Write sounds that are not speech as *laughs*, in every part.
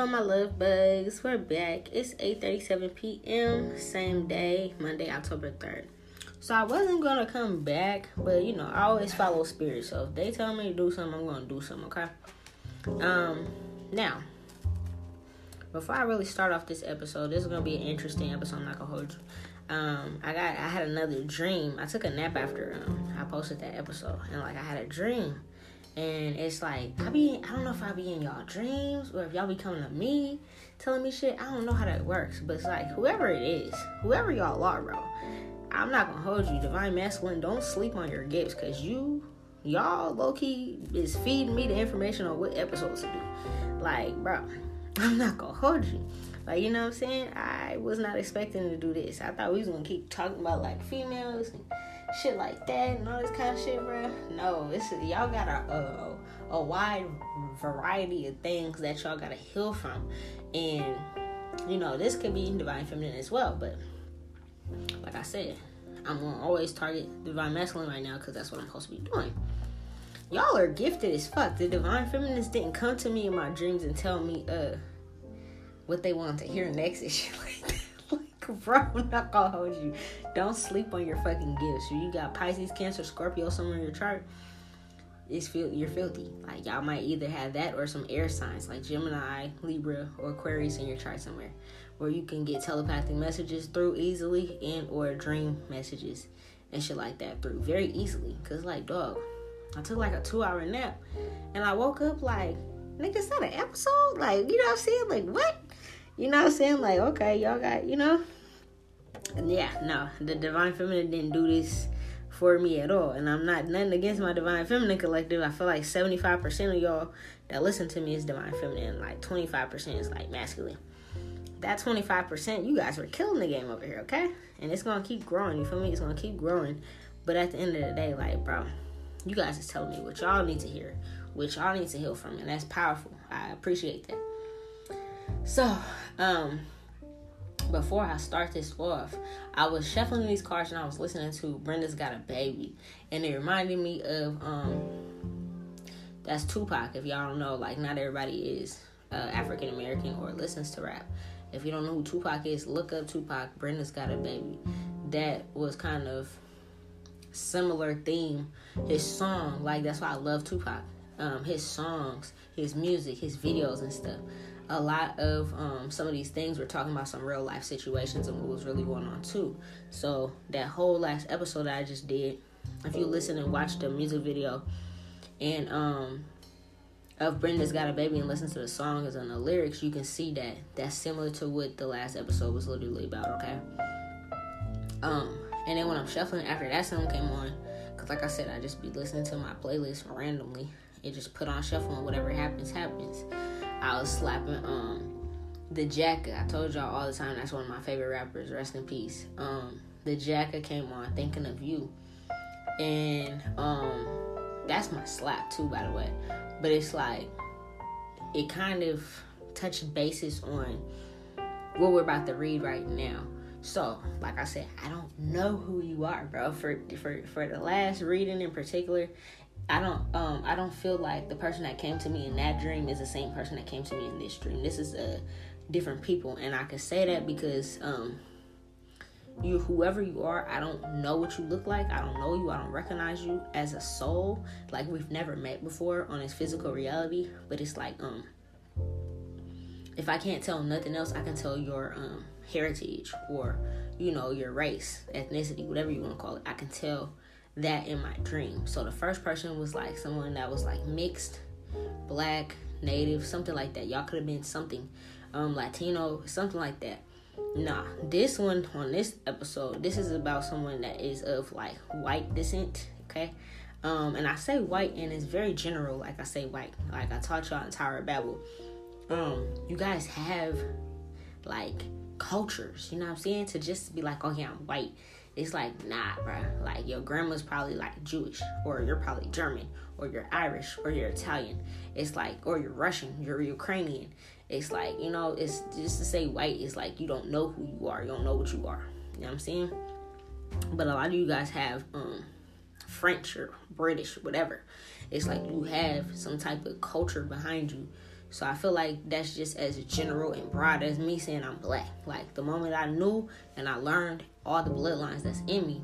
Hello, my love bugs. We're back. It's 8:37 p.m. Same day, Monday, October 3rd. So I wasn't gonna come back, but you know, I always follow spirit. So if they tell me to do something, I'm gonna do something. Okay. Um. Now, before I really start off this episode, this is gonna be an interesting episode. I'm not gonna hold you. Um, I got I had another dream. I took a nap after um, I posted that episode, and like I had a dream and it's like I be I don't know if I be in y'all dreams or if y'all be coming to me telling me shit. I don't know how that works. But it's like whoever it is, whoever y'all are, bro. I'm not gonna hold you. Divine masculine, don't sleep on your gifts cause you y'all low key is feeding me the information on what episodes to do. Like, bro, I'm not gonna hold you. Like, you know what I'm saying? I was not expecting to do this. I thought we was gonna keep talking about like females and shit like that and all this kind of shit, bro. No, this is y'all got a, a a wide variety of things that y'all gotta heal from, and you know this could be divine feminine as well. But like I said, I'm gonna always target divine masculine right now because that's what I'm supposed to be doing. Y'all are gifted as fuck. The divine feminines didn't come to me in my dreams and tell me uh what they wanted to hear next and shit like that. *laughs* bro, I'm hold you. Don't sleep on your fucking gifts. You got Pisces, Cancer, Scorpio somewhere in your chart. It's you're filthy. Like y'all might either have that or some air signs like Gemini, Libra, or Aquarius in your chart somewhere, where you can get telepathic messages through easily and or dream messages and shit like that through very easily. Cause like dog, I took like a two hour nap and I woke up like, nigga, is that an episode? Like, you know what I'm saying? Like what? You know what I'm saying? Like, okay, y'all got, you know, yeah, no, the divine feminine didn't do this for me at all. And I'm not nothing against my divine feminine collective. I feel like 75% of y'all that listen to me is divine feminine, like 25% is like masculine. That 25%, you guys were killing the game over here, okay? And it's gonna keep growing, you feel me? It's gonna keep growing. But at the end of the day, like, bro, you guys is telling me what y'all need to hear, what y'all need to heal from, and that's powerful. I appreciate that. So, um, before I start this off, I was shuffling these cards and I was listening to Brenda's Got a Baby, and it reminded me of um, that's Tupac. If y'all don't know, like not everybody is uh, African American or listens to rap. If you don't know who Tupac is, look up Tupac. Brenda's Got a Baby. That was kind of similar theme. His song, like that's why I love Tupac. Um, his songs, his music, his videos and stuff a lot of um, some of these things we're talking about some real life situations and what was really going on too. So that whole last episode that I just did, if you listen and watch the music video and um of Brenda's Got a Baby and listen to the songs and the lyrics, you can see that that's similar to what the last episode was literally about. Okay. Um, and then when I'm shuffling after that song came on, cause like I said, I just be listening to my playlist randomly. It just put on shuffle and whatever happens happens. I was slapping um the Jacka. I told y'all all the time that's one of my favorite rappers. Rest in peace. Um, the Jacka came on thinking of you, and um, that's my slap too, by the way. But it's like it kind of touched bases on what we're about to read right now. So, like I said, I don't know who you are, bro. For for for the last reading in particular, I don't um I don't feel like the person that came to me in that dream is the same person that came to me in this dream. This is a different people and I can say that because um you whoever you are, I don't know what you look like. I don't know you. I don't recognize you as a soul. Like we've never met before on this physical reality, but it's like um if I can't tell nothing else, I can tell your um heritage or you know your race, ethnicity, whatever you want to call it. I can tell that in my dream. So the first person was like someone that was like mixed, black, native, something like that. Y'all could have been something, um, Latino, something like that. Nah, this one on this episode, this is about someone that is of like white descent. Okay, um, and I say white and it's very general. Like I say white, like I taught y'all in Tower of Babel. Um, you guys have like cultures. You know what I'm saying? To just be like, oh yeah, I'm white it's like, nah, bruh. Like, your grandma's probably like Jewish, or you're probably German, or you're Irish, or you're Italian. It's like, or you're Russian, you're Ukrainian. It's like, you know, it's just to say white is like you don't know who you are, you don't know what you are. You know what I'm saying? But a lot of you guys have um French or British, whatever. It's like you have some type of culture behind you So I feel like that's just as general and broad as me saying I'm black. Like the moment I knew and I learned all the bloodlines that's in me,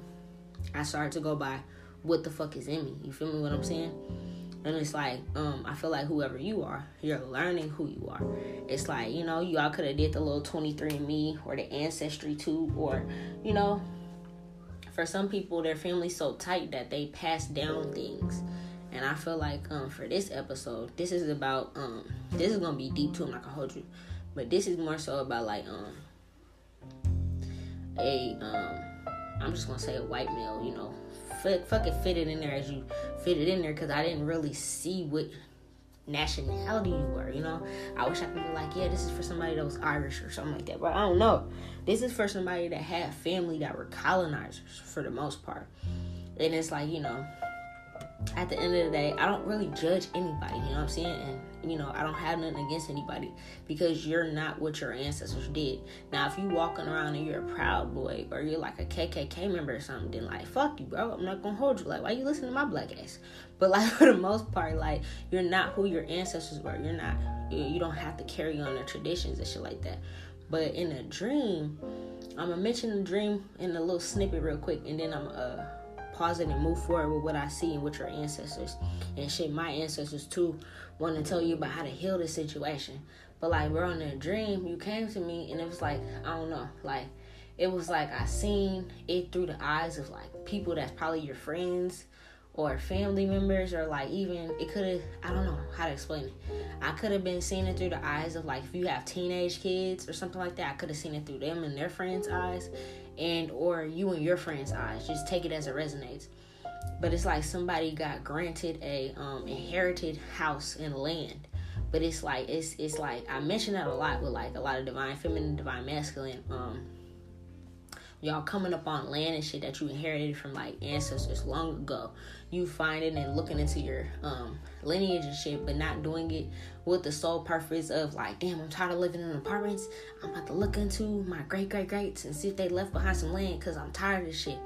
I started to go by what the fuck is in me. You feel me what I'm saying? And it's like, um, I feel like whoever you are, you're learning who you are. It's like, you know, you all could have did the little 23andMe or the Ancestry too, or, you know, for some people, their family's so tight that they pass down things. And I feel like um, for this episode, this is about um, this is gonna be deep too. I'm not gonna hold you, but this is more so about like um, a um, I'm just gonna say a white male, you know, fuck, fucking fit it in there as you fit it in there because I didn't really see what nationality you were, you know. I wish I could be like, yeah, this is for somebody that was Irish or something like that, but I don't know. This is for somebody that had family that were colonizers for the most part, and it's like you know, at the end of the day, I don't really judge anybody, you know what I'm saying? And you know, I don't have nothing against anybody because you're not what your ancestors did. Now, if you walking around and you're a proud boy or you're like a KKK member or something, then like fuck you, bro. I'm not gonna hold you. Like, why you listening to my black ass? But *laughs* like for the most part, like you're not who your ancestors were. You're not. You don't have to carry on their traditions and shit like that. But in a dream, I'm gonna mention the dream in a little snippet real quick, and then I'm uh pause it and move forward with what I see and with your ancestors and shit. My ancestors too want to tell you about how to heal the situation. But like, we're on a dream. You came to me and it was like I don't know, like it was like I seen it through the eyes of like people that's probably your friends or family members or like even it could have I don't know how to explain it. I could have been seeing it through the eyes of like if you have teenage kids or something like that, I could have seen it through them and their friends' eyes and or you and your friends' eyes. Just take it as it resonates. But it's like somebody got granted a um, inherited house and land. But it's like it's it's like I mention that a lot with like a lot of divine feminine, divine masculine. Um, y'all coming up on land and shit that you inherited from like ancestors long ago. You finding and looking into your um lineage and shit, but not doing it with the sole purpose of like, damn, I'm tired of living in apartments. I'm about to look into my great great greats and see if they left behind some land because I'm tired of this shit.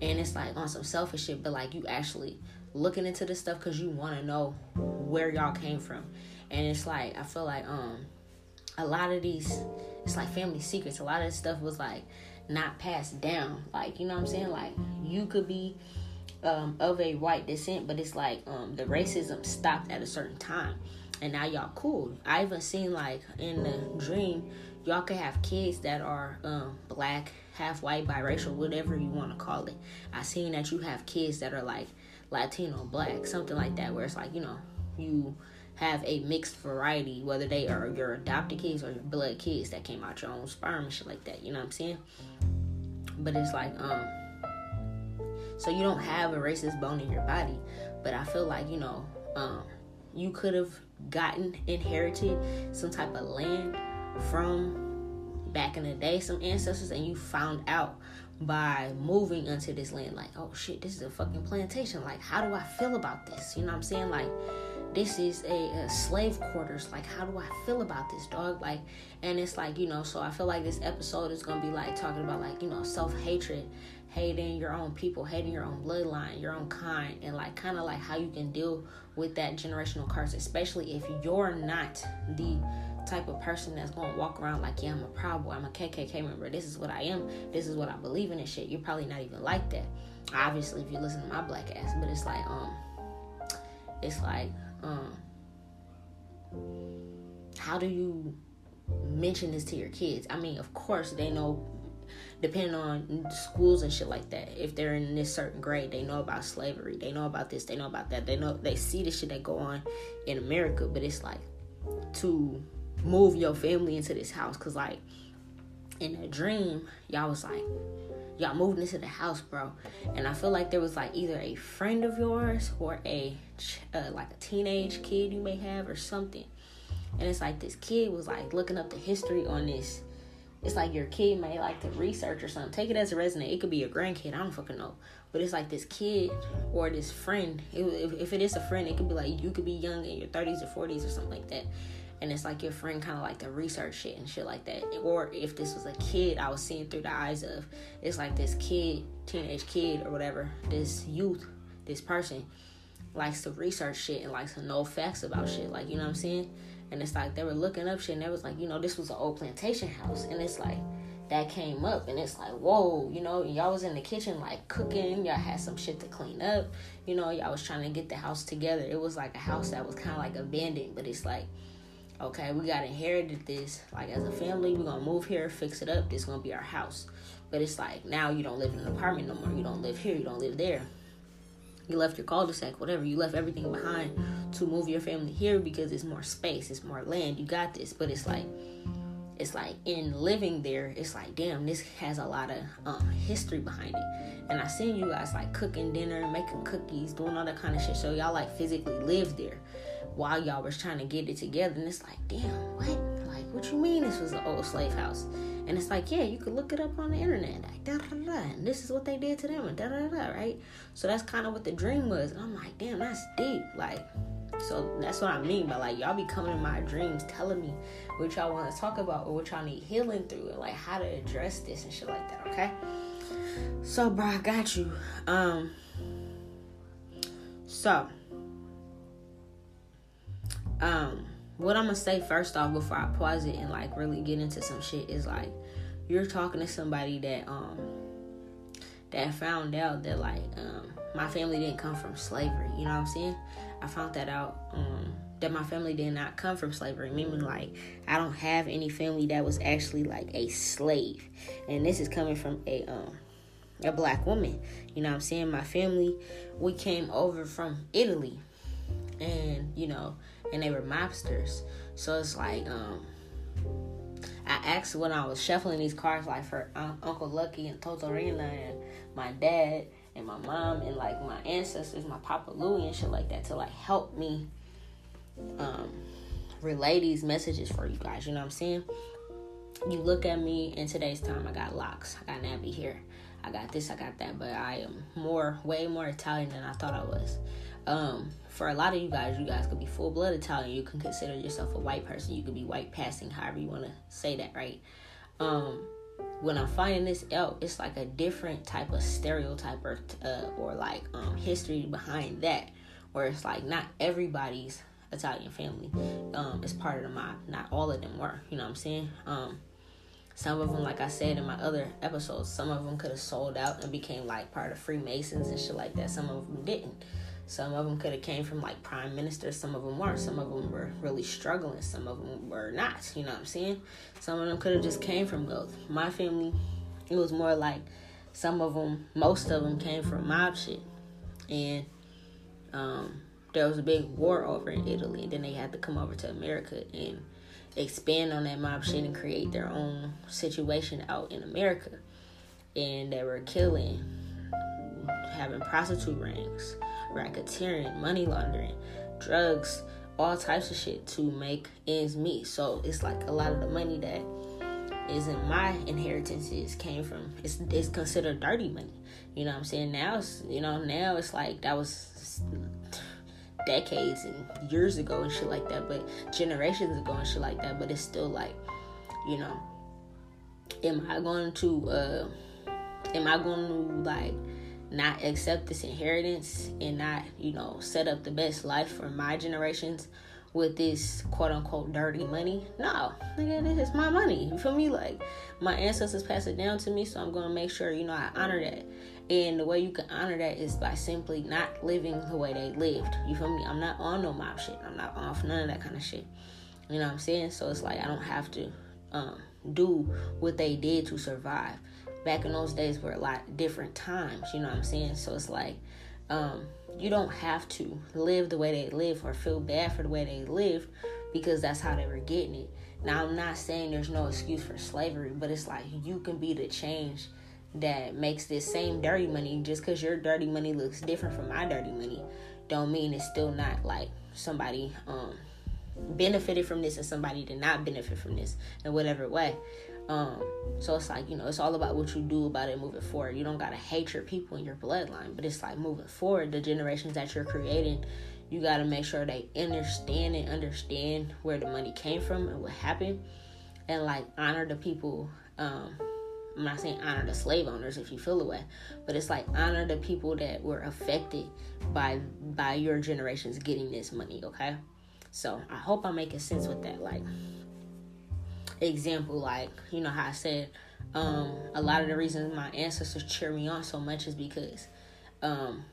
And it's like on some selfish shit, but like you actually looking into this stuff because you want to know where y'all came from. And it's like I feel like um a lot of these it's like family secrets. A lot of this stuff was like not passed down. Like, you know what I'm saying? Like you could be um, of a white descent, but it's like um, the racism stopped at a certain time, and now y'all cool. I even seen like in the dream, y'all could have kids that are um, black, half white, biracial, whatever you want to call it. I seen that you have kids that are like Latino, black, something like that, where it's like you know you have a mixed variety, whether they are your adopted kids or your blood kids that came out your own sperm and shit like that. You know what I'm saying? But it's like um so you don't have a racist bone in your body. But I feel like, you know, um, you could have gotten inherited some type of land from back in the day, some ancestors, and you found out by moving into this land, like, oh shit, this is a fucking plantation. Like, how do I feel about this? You know what I'm saying? Like, this is a, a, slave quarters. Like, how do I feel about this, dog? Like, and it's like, you know, so I feel like this episode is gonna be like talking about like, you know, self hatred hating your own people, hating your own bloodline, your own kind, and like kind of like how you can deal with that generational curse, especially if you're not the type of person that's gonna walk around like, yeah, I'm a proud boy, I'm a KKK member, this is what I am, this is what I believe in and shit. You're probably not even like that. Obviously, if you listen to my black ass, but it's like, um, it's like, um, how do you mention this to your kids? I mean, of course, they know depending on schools and shit like that. If they're in this certain grade, they know about slavery. They know about this. They know about that. They know they see the shit that go on in America. But it's like to move your family into this house, cause like in a dream, y'all was like y'all moving into the house, bro. And I feel like there was like either a friend of yours or a uh, like a teenage kid you may have or something. And it's like this kid was like looking up the history on this it's like your kid may like to research or something. Take it as a resonate. It could be your grandkid. I don't fucking know. But it's like this kid or this friend. If, if it is a friend, it could be like you could be young in your 30s or 40s or something like that. And it's like your friend kind of like to research shit and shit like that. Or if this was a kid, I was seeing through the eyes of it's like this kid, teenage kid or whatever, this youth, this person likes to research shit and likes to know facts about shit. Like, you know what I'm saying? And it's like they were looking up shit and it was like, you know, this was an old plantation house. And it's like that came up and it's like, whoa, you know, y'all was in the kitchen like cooking, y'all had some shit to clean up, you know, y'all was trying to get the house together. It was like a house that was kinda like abandoned, but it's like okay, we got inherited this. Like as a family, we're gonna move here, fix it up. This gonna be our house. But it's like now you don't live in an apartment no more. You don't live here. You don't live there. You left your cul-de-sac, whatever. You left everything behind to move your family here because it's more space, it's more land. You got this. But it's like, it's like in living there, it's like, damn, this has a lot of um, history behind it. And I seen you guys like cooking dinner, making cookies, doing all that kind of shit. So y'all like physically live there while y'all was trying to get it together. And it's like, damn, what? Like, what you mean this was an old slave house? And it's like, yeah, you could look it up on the internet. Like, da da da. And this is what they did to them, da da da, right? So that's kind of what the dream was. And I'm like, damn, that's deep. Like, so that's what I mean by like, y'all be coming in my dreams telling me what y'all want to talk about or what y'all need healing through and like how to address this and shit like that, okay? So, bro, I got you. Um, so um what I'm gonna say first off before I pause it and like really get into some shit is like you're talking to somebody that um that found out that like um my family didn't come from slavery, you know what I'm saying? I found that out um that my family did not come from slavery, meaning like I don't have any family that was actually like a slave. And this is coming from a um a black woman. You know what I'm saying? My family, we came over from Italy. And, you know, and they were mobsters. So it's like, um, I asked when I was shuffling these cards, like for um, Uncle Lucky and Totorina and my dad and my mom and like my ancestors, my Papa Louie and shit like that to like help me um, relay these messages for you guys. You know what I'm saying? You look at me in today's time, I got locks, I got nappy hair, I got this, I got that, but I am more, way more Italian than I thought I was. Um, for a lot of you guys, you guys could be full blood Italian. You can consider yourself a white person. You could be white passing, however you want to say that, right? Um, when I'm finding this out, it's like a different type of stereotype or uh, or like um, history behind that, where it's like not everybody's Italian family um, is part of the mob. Not all of them were. You know what I'm saying? Um, some of them, like I said in my other episodes, some of them could have sold out and became like part of Freemasons and shit like that. Some of them didn't. Some of them could have came from like prime ministers. Some of them weren't. Some of them were really struggling. Some of them were not. You know what I'm saying? Some of them could have just came from wealth. My family, it was more like some of them, most of them came from mob shit, and um, there was a big war over in Italy. And then they had to come over to America and expand on that mob shit and create their own situation out in America. And they were killing, having prostitute rings racketeering, money laundering, drugs, all types of shit to make ends meet. So it's like a lot of the money that isn't my inheritances came from it's it's considered dirty money. You know what I'm saying? Now it's you know, now it's like that was decades and years ago and shit like that, but generations ago and shit like that, but it's still like, you know, am I going to uh am I going to like not accept this inheritance and not, you know, set up the best life for my generations with this quote unquote dirty money. No, nigga, this is my money. You feel me? Like my ancestors passed it down to me, so I'm gonna make sure, you know, I honor that. And the way you can honor that is by simply not living the way they lived. You feel me? I'm not on no mob shit. I'm not off none of that kind of shit. You know what I'm saying? So it's like I don't have to um, do what they did to survive back in those days were a lot different times, you know what I'm saying? So it's like, um, you don't have to live the way they live or feel bad for the way they lived because that's how they were getting it. Now, I'm not saying there's no excuse for slavery, but it's like you can be the change that makes this same dirty money just because your dirty money looks different from my dirty money don't mean it's still not like somebody um benefited from this and somebody did not benefit from this in whatever way um, so it's like, you know, it's all about what you do about it moving forward. You don't gotta hate your people in your bloodline, but it's like moving forward, the generations that you're creating, you gotta make sure they understand and understand where the money came from and what happened. And like honor the people, um, I'm not saying honor the slave owners if you feel the way, but it's like honor the people that were affected by by your generations getting this money, okay? So I hope I'm making sense with that. Like example, like you know how I said, um, a lot of the reasons my ancestors cheer me on so much is because um,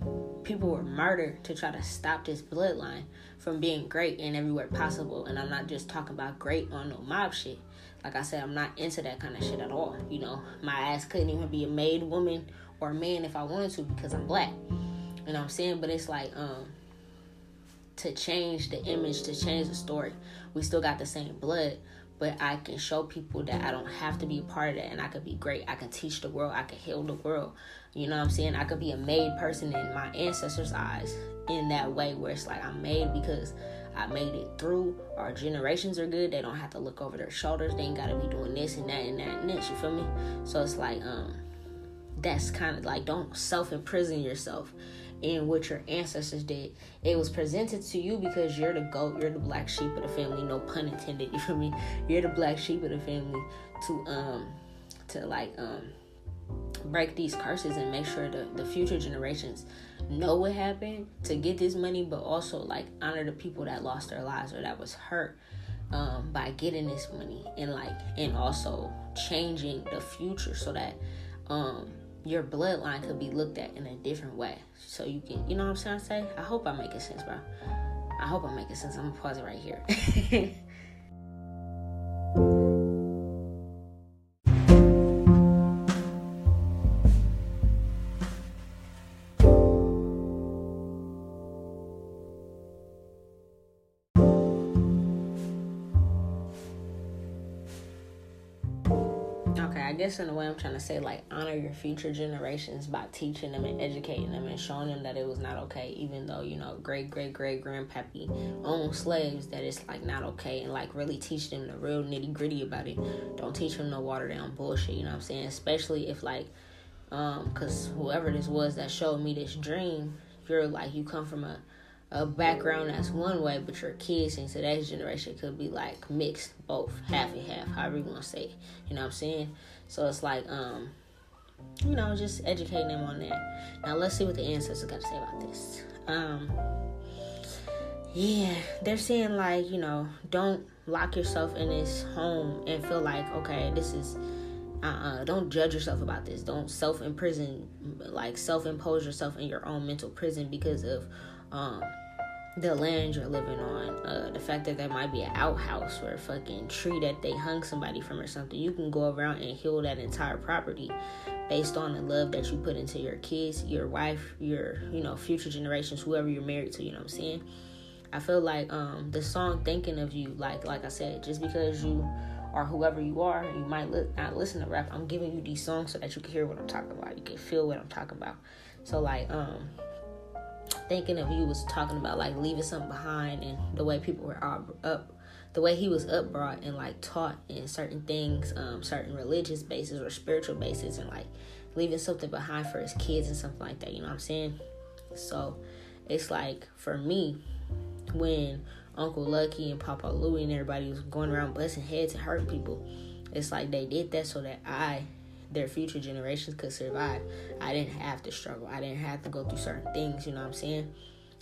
people were murdered to try to stop this bloodline from being great in everywhere possible. And I'm not just talking about great on no mob shit. Like I said, I'm not into that kind of shit at all. You know, my ass couldn't even be a made woman or a man if I wanted to because I'm black. You know what I'm saying? But it's like, um, to change the image, to change the story. We still got the same blood, but I can show people that I don't have to be part of that and I could be great. I can teach the world, I can heal the world. You know what I'm saying? I could be a made person in my ancestors' eyes in that way where it's like I'm made because I made it through. Our generations are good. They don't have to look over their shoulders. They ain't gotta be doing this and that and that and this. You feel me? So it's like um that's kind of like don't self imprison yourself in what your ancestors did. It was presented to you because you're the goat, you're the black sheep of the family, no pun intended, *laughs* you feel me? You're the black sheep of the family to um to like um break these curses and make sure the, the future generations know what happened to get this money, but also like honor the people that lost their lives or that was hurt um, by getting this money and like and also changing the future so that um, your bloodline could be looked at in a different way. So you can, you know what I'm trying to say? I hope I'm making sense, bro. I hope I'm making sense. I'm gonna pause it right here. *laughs* in a way I'm trying to say like honor your future generations by teaching them and educating them and showing them that it was not okay, even though you know great great great grandpappy owned slaves that it's like not okay and like really teach them the real nitty gritty about it. Don't teach them no water down bullshit. You know what I'm saying? Especially if like um because whoever this was that showed me this dream, you're like you come from a a background that's one way, but your kids in today's generation could be like mixed, both half and half, however you want to say. It. You know what I'm saying? So it's like, um, you know, just educating them on that. Now let's see what the ancestors got to say about this. Um, yeah, they're saying like, you know, don't lock yourself in this home and feel like, okay, this is uh-uh don't judge yourself about this don't self-imprison like self-impose yourself in your own mental prison because of um the land you're living on, uh, the fact that there might be an outhouse or a fucking tree that they hung somebody from or something, you can go around and heal that entire property based on the love that you put into your kids, your wife, your you know future generations, whoever you're married to. You know what I'm saying? I feel like um, the song "Thinking of You," like like I said, just because you are whoever you are, you might li- not listen to rap. I'm giving you these songs so that you can hear what I'm talking about. You can feel what I'm talking about. So like um thinking of you was talking about like leaving something behind and the way people were up, the way he was upbrought and like taught in certain things, um, certain religious bases or spiritual bases, and like leaving something behind for his kids and something like that. You know what I'm saying? So it's like for me, when Uncle Lucky and Papa Louie and everybody was going around busting heads and hurting people, it's like they did that so that I their future generations could survive. I didn't have to struggle. I didn't have to go through certain things, you know what I'm saying?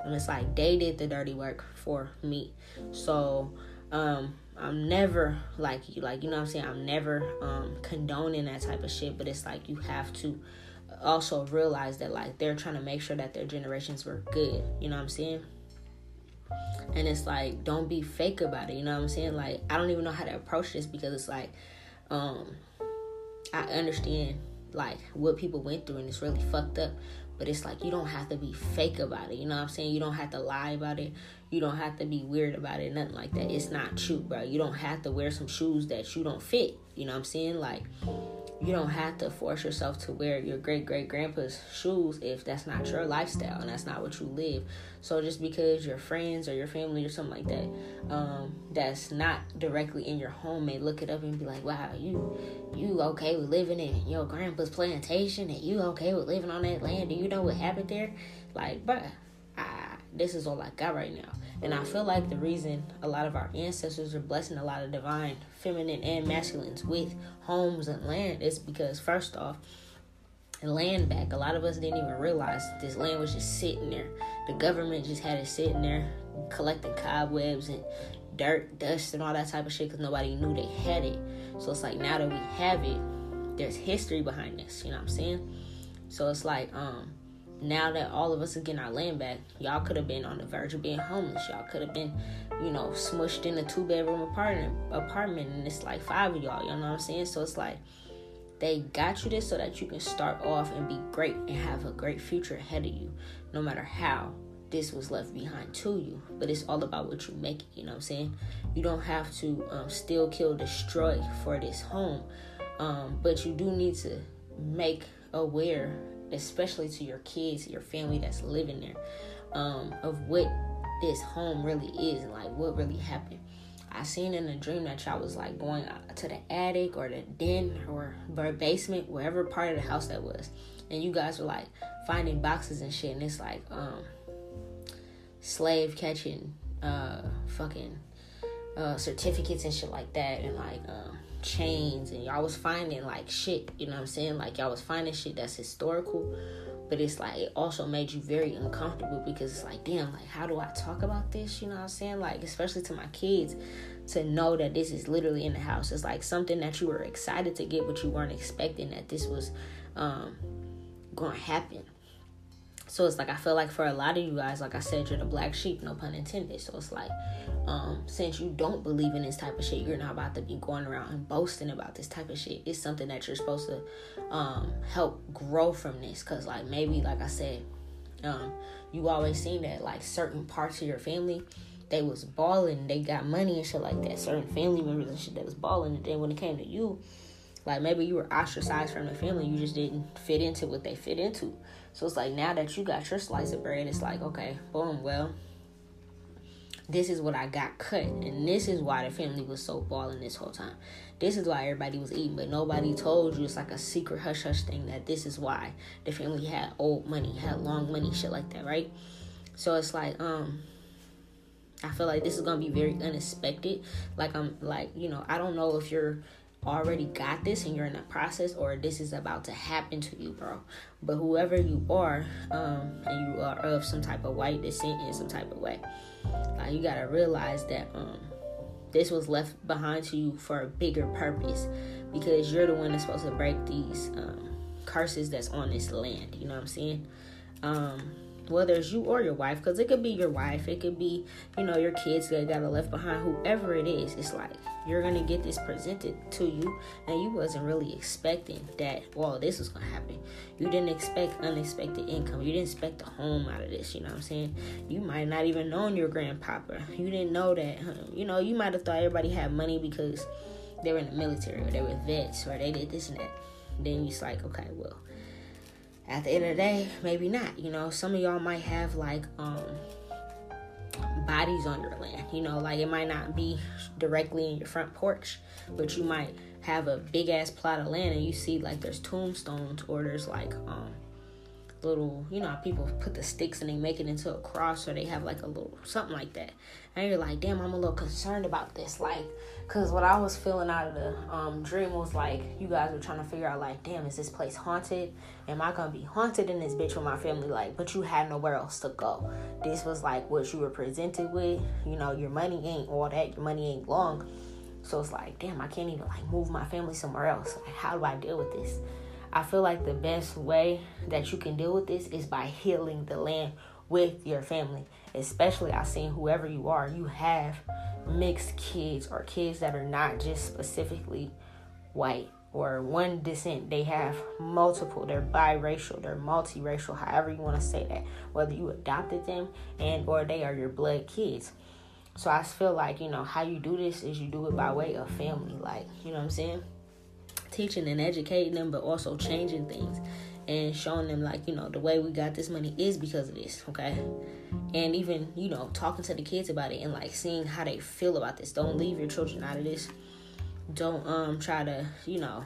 And it's like they did the dirty work for me. So um I'm never like you like you know what I'm saying? I'm never um condoning that type of shit, but it's like you have to also realize that like they're trying to make sure that their generations were good, you know what I'm saying? And it's like don't be fake about it, you know what I'm saying? Like I don't even know how to approach this because it's like um I understand like what people went through and it's really fucked up. But it's like you don't have to be fake about it. You know what I'm saying? You don't have to lie about it. You don't have to be weird about it. Nothing like that. It's not true, bro. You don't have to wear some shoes that you don't fit. You know what I'm saying? Like you don't have to force yourself to wear your great great grandpa's shoes if that's not your lifestyle and that's not what you live. So just because your friends or your family or something like that, um, that's not directly in your home may look it up and be like, wow, you you okay with living in your grandpa's plantation and you okay with living on that land? Do you know what happened there? Like, bruh, I, this is all I got right now. And I feel like the reason a lot of our ancestors are blessing a lot of divine feminine and masculines with homes and land is because first off, land back. A lot of us didn't even realize this land was just sitting there. The government just had it sitting there. collecting cobwebs and dirt, dust, and all that type of shit because nobody knew they had it. So it's like now that we have it, there's history behind this. You know what I'm saying? So it's like, um, now that all of us are getting our land back, y'all could have been on the verge of being homeless. Y'all could have been, you know, smushed in a two bedroom apartment apartment and it's like five of y'all, you know what I'm saying? So it's like they got you this so that you can start off and be great and have a great future ahead of you, no matter how this was left behind to you. But it's all about what you make it, you know what I'm saying? You don't have to um, still kill, destroy for this home. Um, but you do need to make aware, especially to your kids, your family that's living there, um, of what this home really is and like what really happened. I seen in a dream that y'all was like going to the attic or the den or basement, wherever part of the house that was, and you guys were like finding boxes and shit, and it's like um slave catching uh fucking uh certificates and shit like that, and like um chains, and y'all was finding like shit, you know what I'm saying? Like y'all was finding shit that's historical but it's like it also made you very uncomfortable because it's like damn like how do i talk about this? You know what i'm saying? Like especially to my kids to know that this is literally in the house. It's like something that you were excited to get but you weren't expecting that this was um to happen so it's like I feel like for a lot of you guys, like I said, you're the black sheep, no pun intended. So it's like, um, since you don't believe in this type of shit, you're not about to be going around and boasting about this type of shit. It's something that you're supposed to um help grow from this. Cause like maybe like I said, um, you always seen that like certain parts of your family they was balling, they got money and shit like that. Certain family members and shit that was balling, and then when it came to you, like maybe you were ostracized from the family, you just didn't fit into what they fit into. So it's like now that you got your slice of bread, it's like, okay, boom, well, this is what I got cut. And this is why the family was so balling this whole time. This is why everybody was eating, but nobody told you. It's like a secret hush hush thing that this is why the family had old money, had long money, shit like that, right? So it's like, um, I feel like this is gonna be very unexpected. Like I'm like, you know, I don't know if you're already got this and you're in the process or this is about to happen to you bro. But whoever you are um and you are of some type of white descent in some type of way like you gotta realize that um this was left behind to you for a bigger purpose because you're the one that's supposed to break these um curses that's on this land you know what i'm saying? Um whether it's you or your wife, because it could be your wife, it could be, you know, your kids that got left behind, whoever it is. It's like you're gonna get this presented to you, and you wasn't really expecting that. Well, this was gonna happen. You didn't expect unexpected income. You didn't expect a home out of this. You know what I'm saying? You might not even known your grandpapa. You didn't know that. You know, you might have thought everybody had money because they were in the military or they were vets or they did this and that. Then you're like, okay, well at the end of the day, maybe not. You know, some of y'all might have like um bodies on your land. You know, like it might not be directly in your front porch, but you might have a big ass plot of land and you see like there's tombstones or there's like um little, you know, people put the sticks and they make it into a cross or they have like a little something like that. And you're like, damn, I'm a little concerned about this. Like, cause what I was feeling out of the um, dream was like, you guys were trying to figure out, like, damn, is this place haunted? Am I gonna be haunted in this bitch with my family? Like, but you had nowhere else to go. This was like what you were presented with. You know, your money ain't all that. Your money ain't long. So it's like, damn, I can't even like move my family somewhere else. Like, how do I deal with this? I feel like the best way that you can deal with this is by healing the land with your family. Especially, I seen whoever you are, you have mixed kids or kids that are not just specifically white or one descent. They have multiple. They're biracial. They're multiracial. However you want to say that. Whether you adopted them and or they are your blood kids. So I feel like you know how you do this is you do it by way of family. Like you know what I'm saying teaching and educating them, but also changing things and showing them like you know the way we got this money is because of this okay? And even you know talking to the kids about it and like seeing how they feel about this. Don't leave your children out of this. Don't um try to you know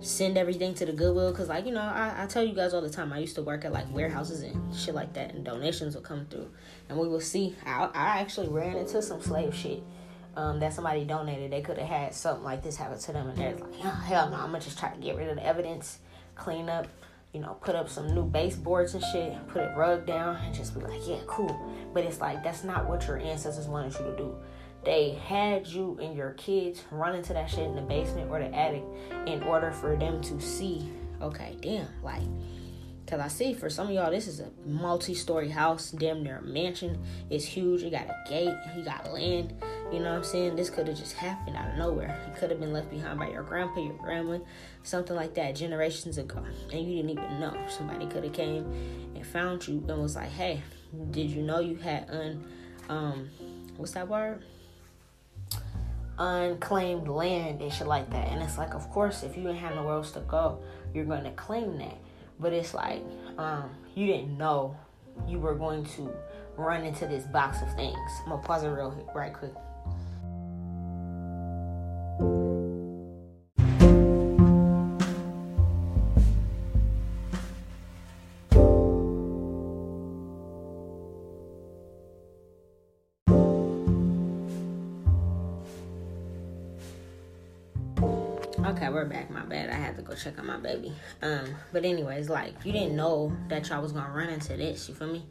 send everything to the goodwill. Because like you know I, I tell you guys all the time i used to work at like warehouses and shit like that and donations will come through. And we will see i, I actually ran into some slave shit um, that somebody donated, they could have had something like this happen to them, and they're like, oh, hell no, I'm gonna just try to get rid of the evidence, clean up, you know, put up some new baseboards and shit, put it rug down, and just be like, yeah, cool. But it's like that's not what your ancestors wanted you to do. They had you and your kids run into that shit in the basement or the attic in order for them to see, okay, damn, like Cause I see for some of y'all, this is a multi-story house, damn near a mansion. It's huge. It got a gate. He got land. You know what I'm saying? This could have just happened out of nowhere. It could have been left behind by your grandpa, your grandma, something like that, generations ago, and you didn't even know. Somebody could have came and found you and was like, "Hey, did you know you had un, um, what's that word? Unclaimed land and shit like that." And it's like, of course, if you didn't have nowhere else to go, you're going to claim that but it's like um, you didn't know you were going to run into this box of things. I'm gonna pause it real right quick. Okay, we're back. My bad. I had to go check on my baby. Um, but anyways, like you didn't know that y'all was gonna run into this. You feel me?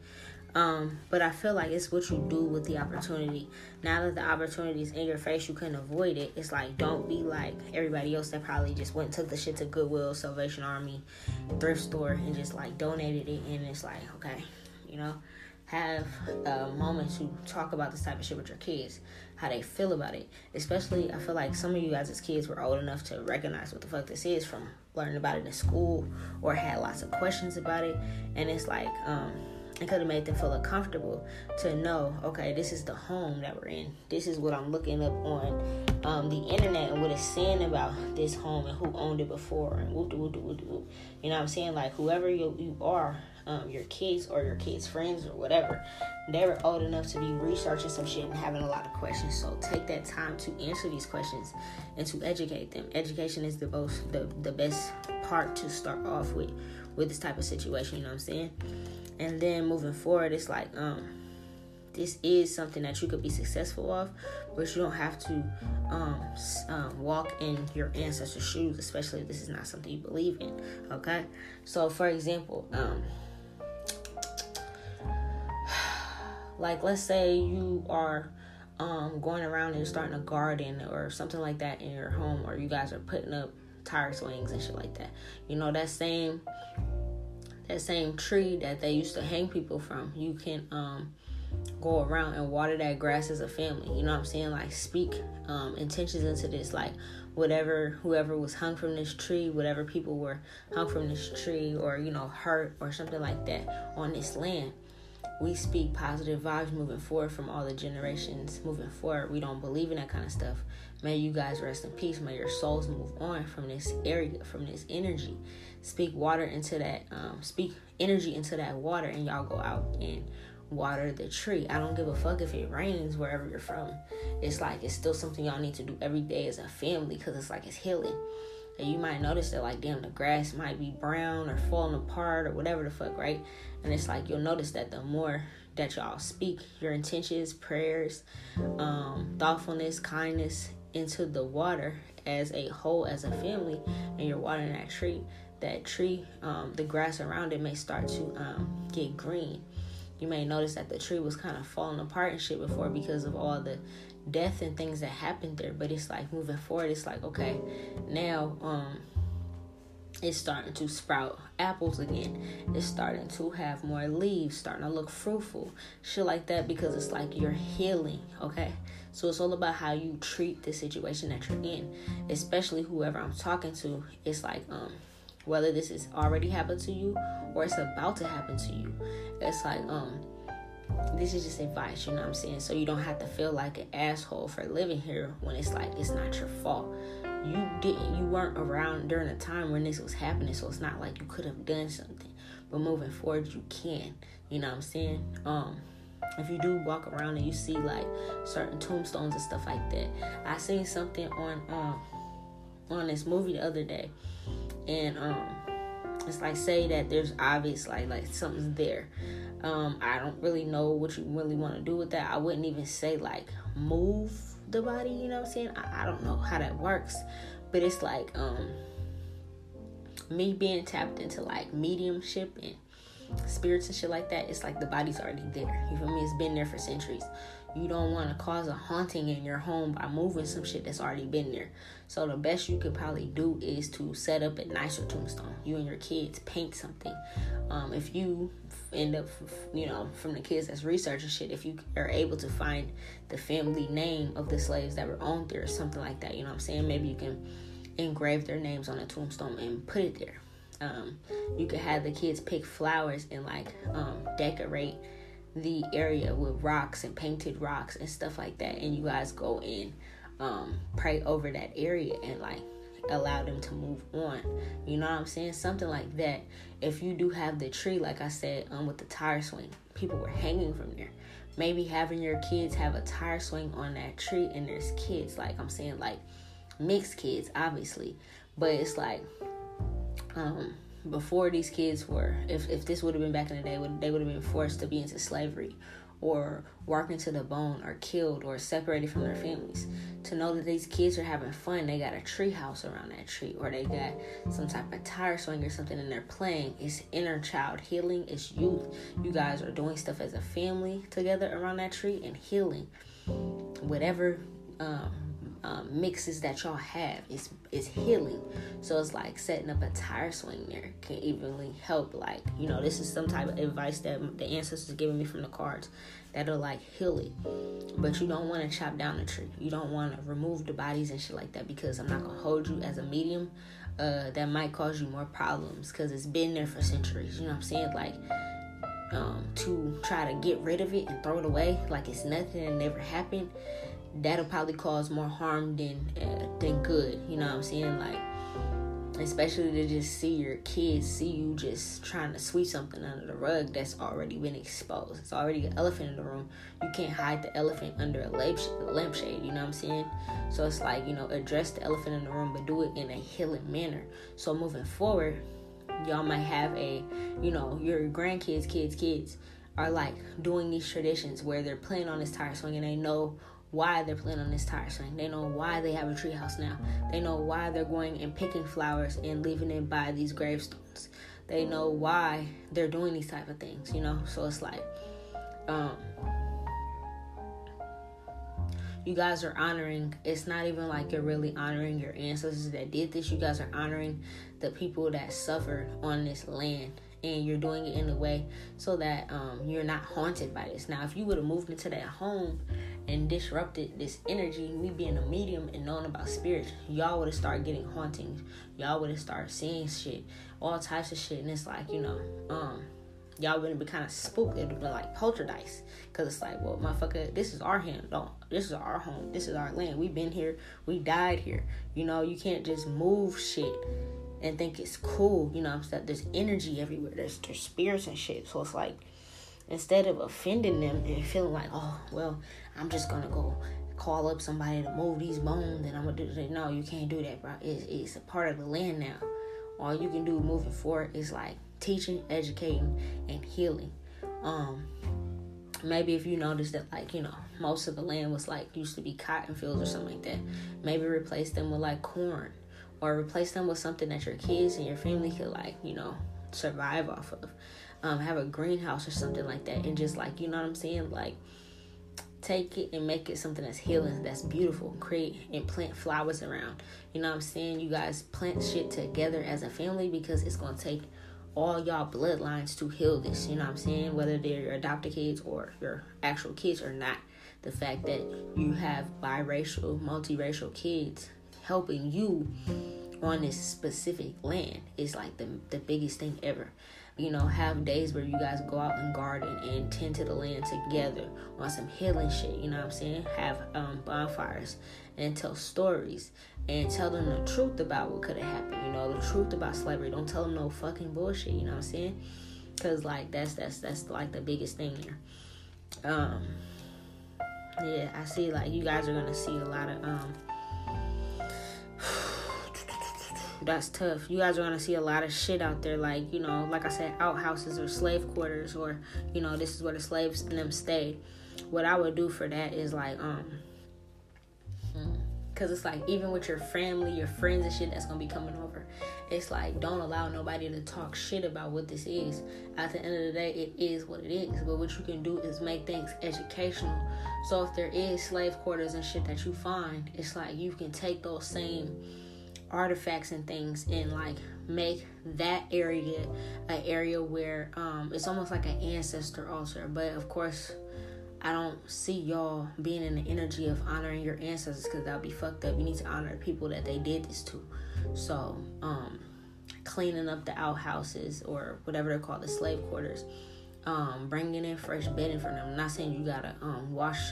Um, but I feel like it's what you do with the opportunity. Now that the opportunity is in your face, you couldn't avoid it. It's like don't be like everybody else that probably just went and took the shit to Goodwill, Salvation Army, thrift store, and just like donated it. And it's like okay, you know, have a moment to talk about this type of shit with your kids how they feel about it. Especially, I feel like some of you guys as kids were old enough to recognize what the fuck this is from learning about it in school or had lots of questions about it. And it's like, um, it could have made them feel uncomfortable to know, okay, this is the home that we're in. This is what I'm looking up on um, the internet and what it's saying about this home and who owned it before and whoop, whoop, whoop, whoop. You know what I'm saying? Like, whoever you, you are, um, your kids or your kids' friends or whatever, they were old enough to be researching some shit and having a lot of questions. So take that time to answer these questions and to educate them. Education is the most the, the best part to start off with with this type of situation, you know what I'm saying? And then moving forward, it's like um this is something that you could be successful of, but you don't have to um, um, walk in your ancestors' shoes, especially if this is not something you believe in. Okay, so for example, um, *sighs* like let's say you are um, going around and starting a garden or something like that in your home, or you guys are putting up tire swings and shit like that. You know that same that same tree that they used to hang people from. You can um, go around and water that grass as a family. You know what I'm saying? Like speak um, intentions into this. Like whatever whoever was hung from this tree, whatever people were hung from this tree, or you know hurt or something like that on this land we speak positive vibes moving forward from all the generations moving forward. We don't believe in that kind of stuff. May you guys rest in peace. May your souls move on from this area, from this energy. Speak water into that, um, speak energy into that water, and y'all go out and water the tree. I don't give a fuck if it rains wherever you're from. It's like it's still something y'all need to do every day as a family because it's like it's healing. And you might notice that like damn the grass might be brown or falling apart or whatever the fuck, right? And it's like you'll notice that the more that y'all speak your intentions, prayers, um, thoughtfulness, kindness into the water as a whole, as a family, and you're watering that tree, that tree, um, the grass around it may start to um, get green. You may notice that the tree was kind of falling apart and shit before because of all the death and things that happened there. But it's like moving forward, it's like okay, now um, it's starting to sprout apples again. It's starting to have more leaves, starting to look fruitful, shit like that, because it's like you're healing, okay? So it's all about how you treat the situation that you're in, especially whoever I'm talking to. It's like, um, whether this has already happened to you or it's about to happen to you. It's like, um, this is just advice, you know what I'm saying? So you don't have to feel like an asshole for living here when it's like it's not your fault. You didn't you weren't around during a time when this was happening so it's not like you could have done something. But moving forward you can you know what i'm saying? Um if you do walk around and you see like certain tombstones and stuff like that. I seen something on um on this movie the other day and um it's like say that there's obvious like like something's there um i don't really know what you really want to do with that i wouldn't even say like move the body, you know what I'm saying? I, I don't know how that works, but it's like um me being tapped into like mediumship and spirits and shit like that, it's like the body's already there. You feel me? It's been there for centuries. You don't want to cause a haunting in your home by moving some shit that's already been there. So the best you could probably do is to set up a nicer tombstone. You and your kids paint something. Um, if you end up, you know, from the kids that's researching shit, if you are able to find the family name of the slaves that were owned there or something like that, you know what I'm saying? Maybe you can engrave their names on a tombstone and put it there. Um, you could have the kids pick flowers and like um, decorate the area with rocks and painted rocks and stuff like that and you guys go and um, pray over that area and like allow them to move on. You know what i'm saying? Something like that. If you do have the tree like i said um, with the tire swing people were hanging from there. Maybe having your kids have a tire swing on that tree and there's kids like i'm saying like mixed kids obviously. But it's like um before these kids were if, if this would have been back in the day would, they would have been forced to be into slavery or working to the bone or killed or separated from their families. To know that these kids are having fun they got a tree house around that tree or they got some type of tire swing or something and they're playing. It's inner child healing it's youth. You guys are doing stuff as a family together around that tree and healing. Whatever um, um, mixes that y'all have is is healing. So it's like setting up a tire swing there can evenly help. Like you know, this is some type of advice that the ancestors giving me from the cards that'll like heal it. But you don't want to chop down the tree. You don't want to remove the bodies and shit like that because I'm not gonna hold you as a medium. Uh, that might cause you more problems because it's been there for centuries. You know what I'm saying? Like. Um, to try to get rid of it and throw it away like it's nothing and never happened that'll probably cause more harm than uh, than good. You know what I'm saying? Like, especially to just see your kids see you just trying to sweep something under the rug that's already been exposed. It's already an elephant in the room. You can't hide the elephant under a lampshade. You know what I'm saying? So it's like you know, address the elephant in the room, but do it in a healing manner. So moving forward, y'all might have a, you know, your grandkids, kids, kids are like doing these traditions where they're playing on this tire swing and they know why they're playing on this tire swing. They know why they have a treehouse now. They know why they're going and picking flowers and leaving it by these gravestones. They know why they're doing these type of things, you know? So it's like, um, you guys are honoring it's not even like you're really honoring your ancestors that did this you guys are honoring the people that suffered on this land and you're doing it in a way so that um, you're not haunted by this now if you would have moved into that home and disrupted this energy, me being a medium and knowing about spirits, y'all would have started getting hauntings. Y'all would have started seeing shit, all types of shit. And it's like, you know, um, y'all would have been kind of spooked. It would be like poltergeist. Because it's like, well, motherfucker, this is our hand. Don't, this is our home. This is our land. We've been here. We died here. You know, you can't just move shit and think it's cool. You know, I'm saying there's energy everywhere. There's, there's spirits and shit. So it's like, instead of offending them and feeling like, oh, well, I'm just gonna go call up somebody to move these bones and I'm gonna do that. No, you can't do that, bro. It's, it's a part of the land now. All you can do moving forward is like teaching, educating, and healing. Um, maybe if you notice that like you know most of the land was like used to be cotton fields or something like that maybe replace them with like corn or replace them with something that your kids and your family could like you know survive off of um, have a greenhouse or something like that and just like you know what i'm saying like take it and make it something that's healing, that's beautiful. Create and plant flowers around. You know what I'm saying? You guys plant shit together as a family because it's gonna take all y'all bloodlines to heal this. You know what I'm saying? Whether they're your adopted kids or your actual kids or not. The fact that you have biracial, multiracial kids helping you on this specific land is like the the biggest thing ever you know, have days where you guys go out and garden and tend to the land together on some healing shit, you know what I'm saying? Have um, bonfires and tell stories and tell them the truth about what could have happened, you know, the truth about slavery. Don't tell them no fucking bullshit, you know what I'm saying? Cause like that's that's that's like the biggest thing there. Um, yeah, I see like you guys are gonna see a lot of um *sighs* that's tough. You guys are gonna see a lot of shit out there, like you know, like I said, outhouses or slave quarters, or you know, this is where the slaves and them stay. What I would do for that is like, um, because it's like even with your family, your friends and shit that's gonna be coming over, it's like don't allow nobody to talk shit about what this is. At the end of the day, it is what it is. But what you can do is make things educational. So if there is slave quarters and shit that you find, it's like you can take those same artifacts and things and like make that area an area where um it's almost like an ancestor altar but of course I don't see y'all being in the energy of honoring your ancestors because that'll be fucked up. You need to honor the people that they did this to. So, um, cleaning up the outhouses or whatever they're called, the slave quarters, um, bringing in fresh bedding for them. I'm not saying you gotta um, wash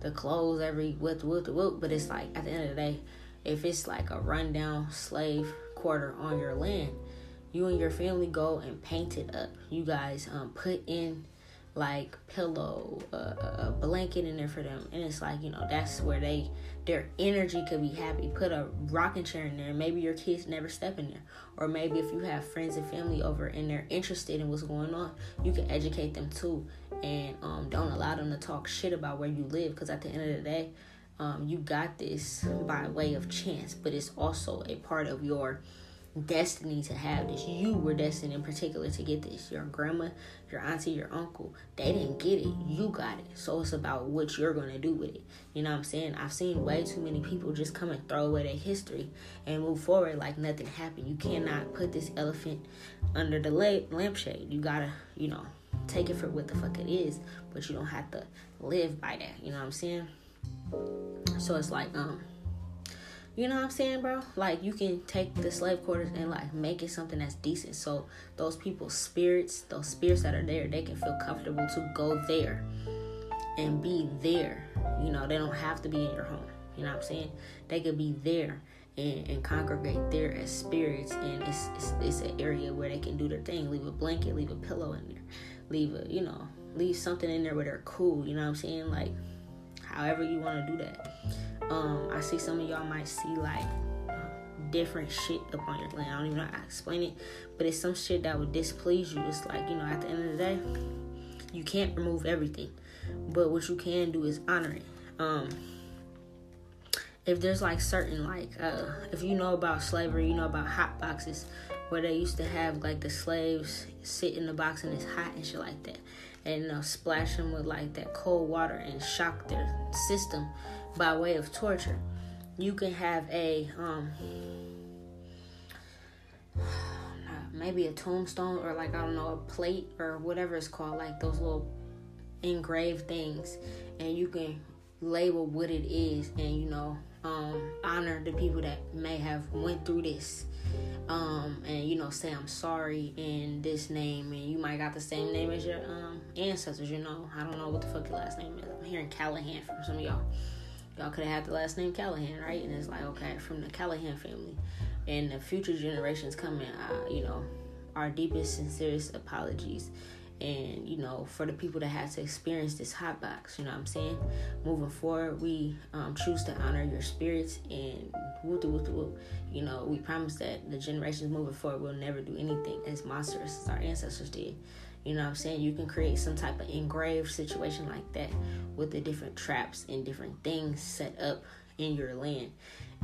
the clothes every with with with, but it's like at the end of the day, if it's like a rundown slave quarter on your land, you and your family go and paint it up. You guys um, put in like pillow, uh, a blanket in there for them, and it's like you know that's where they their energy could be happy. Put a rocking chair in there. Maybe your kids never step in there, or maybe if you have friends and family over and they're interested in what's going on, you can educate them too, and um, don't allow them to talk shit about where you live. Because at the end of the day, um, you got this by way of chance, but it's also a part of your destiny to have this. You were destined in particular to get this. Your grandma, your auntie, your uncle, they didn't get it. You got it. So it's about what you're gonna do with it. You know what I'm saying? I've seen way too many people just come and throw away their history and move forward like nothing happened. You cannot put this elephant under the lampshade. You gotta, you know, take it for what the fuck it is, but you don't have to live by that. You know what I'm saying? So it's like, um, you know what I'm saying, bro? Like you can take the slave quarters and like make it something that's decent. So those people's spirits, those spirits that are there, they can feel comfortable to go there and be there. You know, they don't have to be in your home. You know what I'm saying? They could be there and, and congregate there as spirits and it's, it's it's an area where they can do their thing. Leave a blanket, leave a pillow in there. Leave a, you know, leave something in there where they're cool, you know what I'm saying? Like however you want to do that. Um, I see some of y'all might see like different shit up on your land. I don't even know how to explain it, but it's some shit that would displease you. It's like, you know, at the end of the day, you can't remove everything, but what you can do is honor it. Um, if there's like certain like uh if you know about slavery you know about hot boxes where they used to have like the slaves sit in the box and it's hot and shit like that and uh, splash them with like that cold water and shock their system by way of torture. You can have a um *sighs* maybe a tombstone or like I don't know a plate or whatever it's called like those little engraved things and you can label what it is and you know um, honor the people that may have went through this um, and you know say i'm sorry in this name and you might got the same name as your um, ancestors you know. I don't know what the fuck your last name is. I'm hearing callahan from some of y'all. Y'all could have had the last name callahan right? And it's like okay from the callahan family. And the future generations coming uh, you know our deepest sincerest apologies and you know for the people that had to experience this hot box you know what i'm saying? Moving forward we um, choose to honor your spirits and whoop whoop whoop you know we promise that the generations moving forward will never do anything as monstrous as our ancestors did. You know what i'm saying? You can create some type of engraved situation like that with the different traps and different things set up in your land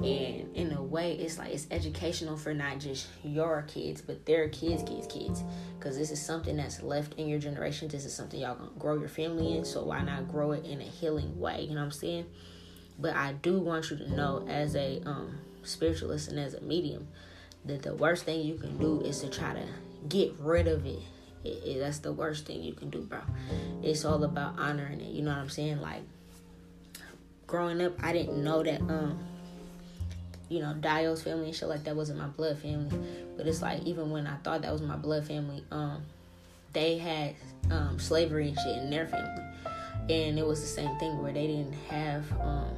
and in a way it's like it's educational for not just your kids but their kids kids kids because this is something that's left in your generation this is something y'all gonna grow your family in so why not grow it in a healing way you know what i'm saying but i do want you to know as a um, spiritualist and as a medium that the worst thing you can do is to try to get rid of it. It, it, that's the worst thing you can do, bro. It's all about honoring it. You know what I'm saying? Like growing up, I didn't know that um you know, Dio's family and shit like that wasn't my blood family. But it's like even when I thought that was my blood family, um, they had um, slavery and shit in their family, and it was the same thing where they didn't have. Um,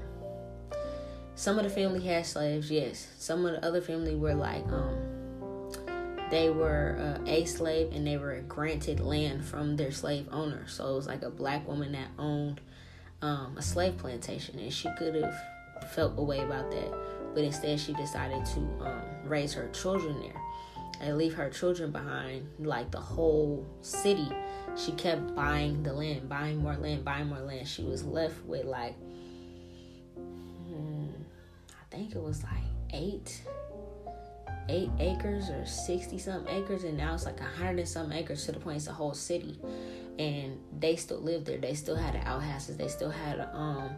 some of the family had slaves, yes. Some of the other family were like, um, they were uh, a slave and they were granted land from their slave owner. So it was like a black woman that owned um, a slave plantation, and she could have felt a way about that but instead she decided to um, raise her children there and leave her children behind like the whole city. She kept buying the land buying more land buying more land. She was left with like hmm, i think it was like eight eight acres or 60 some acres and now it's like a hundred and some acres to the point it's a whole city. And they still lived there. They still had the outhouses. They still had um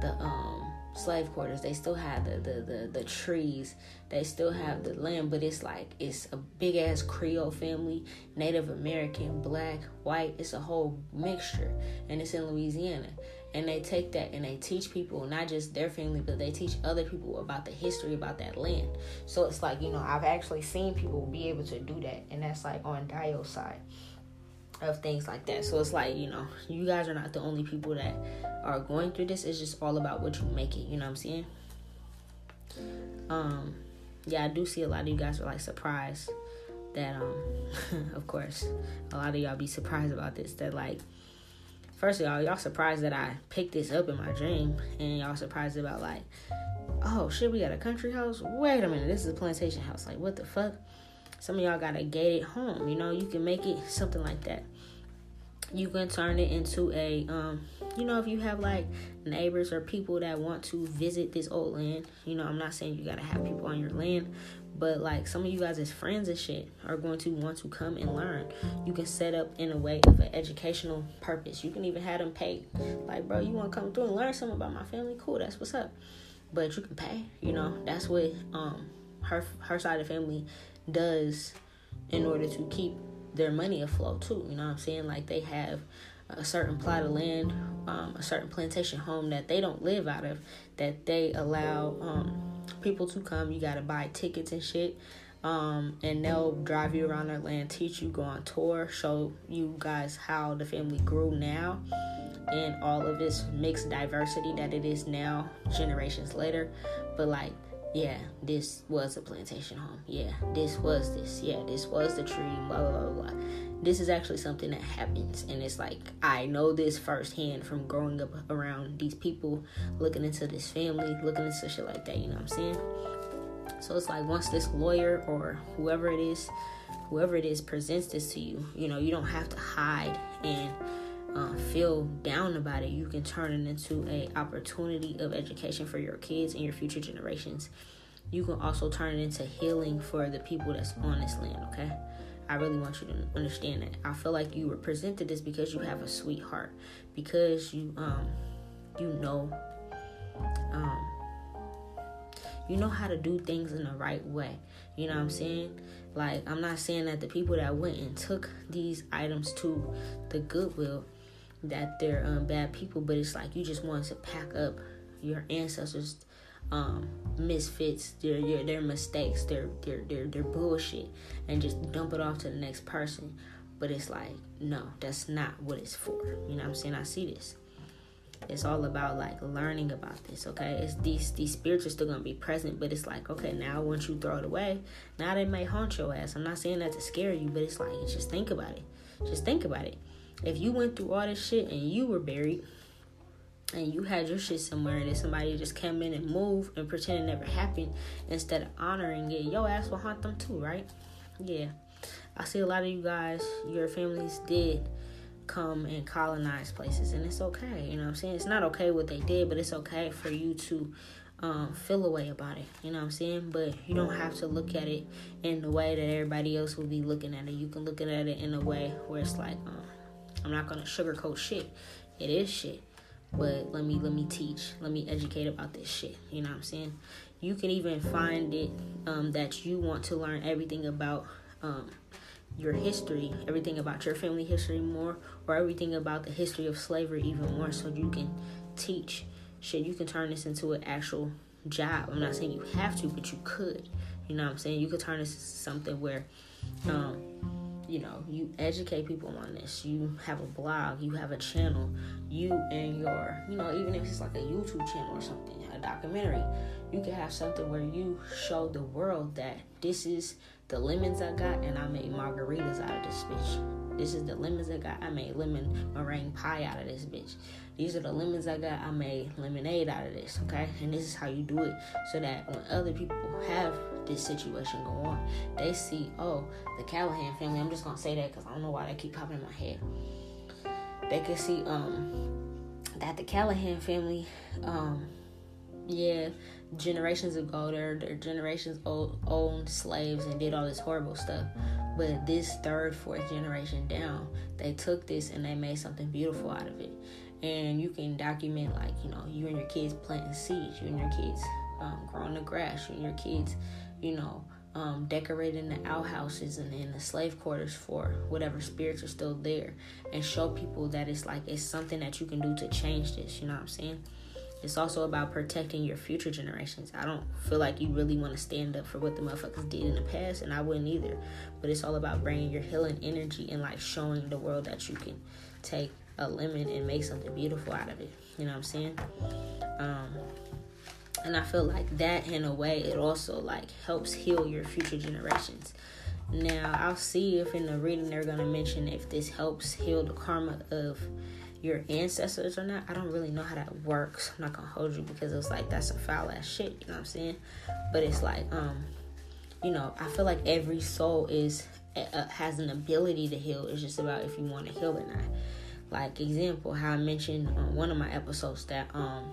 the um slave quarters they still have the, the the the trees they still have mm-hmm. the land but it's like it's a big ass creole family native american black white it's a whole mixture and it's in louisiana. And they take that and they teach people not just their family but they teach other people about the history about that land. So it's like you know i've actually seen people be able to do that and that's like on dio's side of things like that. So it's like, you know, you guys are not the only people that are going through this. It's just all about what you make it, you know what I'm saying? Um yeah, I do see a lot of you guys are like surprised that um *laughs* of course a lot of y'all be surprised about this that like first of all y'all surprised that I picked this up in my dream and y'all surprised about like oh shit we got a country house wait a minute this is a plantation house like what the fuck some of y'all got a gated home. You know, you can make it something like that. You can turn it into a, um, you know, if you have like neighbors or people that want to visit this old land. You know, I'm not saying you gotta have people on your land, but like some of you guys as friends and shit are going to want to come and learn. You can set up in a way of an educational purpose. You can even have them pay. Like, bro, you want to come through and learn something about my family? Cool, that's what's up. But you can pay. You know, that's what um her her side of the family does in order to keep their money afloat too. You know what I'm saying? Like they have a certain plot of land, um, a certain plantation home that they don't live out of, that they allow um, people to come. You gotta buy tickets and shit. Um, and they'll drive you around their land, teach you, go on tour, show you guys how the family grew now and all of this mixed diversity that it is now, generations later. But like yeah, this was a plantation home. Yeah, this was this. Yeah, this was the tree. Blah blah blah blah. This is actually something that happens, and it's like I know this firsthand from growing up around these people, looking into this family, looking into shit like that. You know what I'm saying? So it's like once this lawyer or whoever it is, whoever it is presents this to you, you know, you don't have to hide and uh, feel down about it, you can turn it into a opportunity of education for your kids and your future generations. You can also turn it into healing for the people that's on this land. Okay, I really want you to understand that. I feel like you were presented this because you have a sweetheart, because you um you know um you know how to do things in the right way. You know what I'm saying? Like, I'm not saying that the people that went and took these items to the Goodwill that they're um, bad people, but it's like you just want to pack up your ancestors' um, misfits, their, their their mistakes, their their their their bullshit, and just dump it off to the next person. But it's like, no, that's not what it's for. You know what I'm saying? I see this. It's all about like learning about this, okay? It's these these spirits are still gonna be present, but it's like, okay, now once you throw it away, now they may haunt your ass. I'm not saying that to scare you, but it's like just think about it. Just think about it if you went through all this shit and you were buried and you had your shit somewhere and then somebody just came in and moved and pretend it never happened instead of honoring it, your ass will haunt them too, right? Yeah. I see a lot of you guys, your families did come and colonize places and it's okay. You know what I'm saying? It's not okay what they did, but it's okay for you to um, feel a way about it. You know what I'm saying? But you don't have to look at it in the way that everybody else will be looking at it. You can look at it in a way where it's like, um, I'm not gonna sugarcoat shit. It is shit. But let me let me teach. Let me educate about this shit. You know what I'm saying? You can even find it um, that you want to learn everything about um, your history, everything about your family history more, or everything about the history of slavery even more, so you can teach shit. You can turn this into an actual job. I'm not saying you have to, but you could. You know what I'm saying? You could turn this into something where um, you know you educate people on this. You have a blog you have a channel you and your you know even if it's like a youtube channel or something a documentary you can have something where you show the world that this is the lemons i got and i made margaritas out of this bitch. This is the lemons i got. I made lemon meringue pie out of this bitch these are the lemons i got i made lemonade out of this okay and this is how you do it so that when other people have this situation go on. They see, oh, the Callahan family. I'm just gonna say that because I don't know why they keep popping in my head. They could see um that the Callahan family um yeah, generations ago, their, their generations old, owned slaves and did all this horrible stuff. But this third, fourth generation down, they took this and they made something beautiful out of it. And you can document, like, you know, you and your kids planting seeds, you and your kids um, growing the grass, you and your kids, you know, um, decorating the outhouses and in the slave quarters for whatever spirits are still there and show people that it's like it's something that you can do to change this you know what i'm saying it's also about protecting your future generations. I don't feel like you really want to stand up for what the motherfuckers did in the past, and I wouldn't either. But it's all about bringing your healing energy and like showing the world that you can take a lemon and make something beautiful out of it. You know what I'm saying? Um, and I feel like that in a way it also like helps heal your future generations. Now I'll see if in the reading they're gonna mention if this helps heal the karma of your ancestors or not. I don't really know how that works. I'm not gonna hold you because it was like that's some foul ass shit, you know what I'm saying? But it's like, um, you know, I feel like every soul is uh, has an ability to heal. It's just about if you want to heal or not. Like example, how I mentioned on one of my episodes that um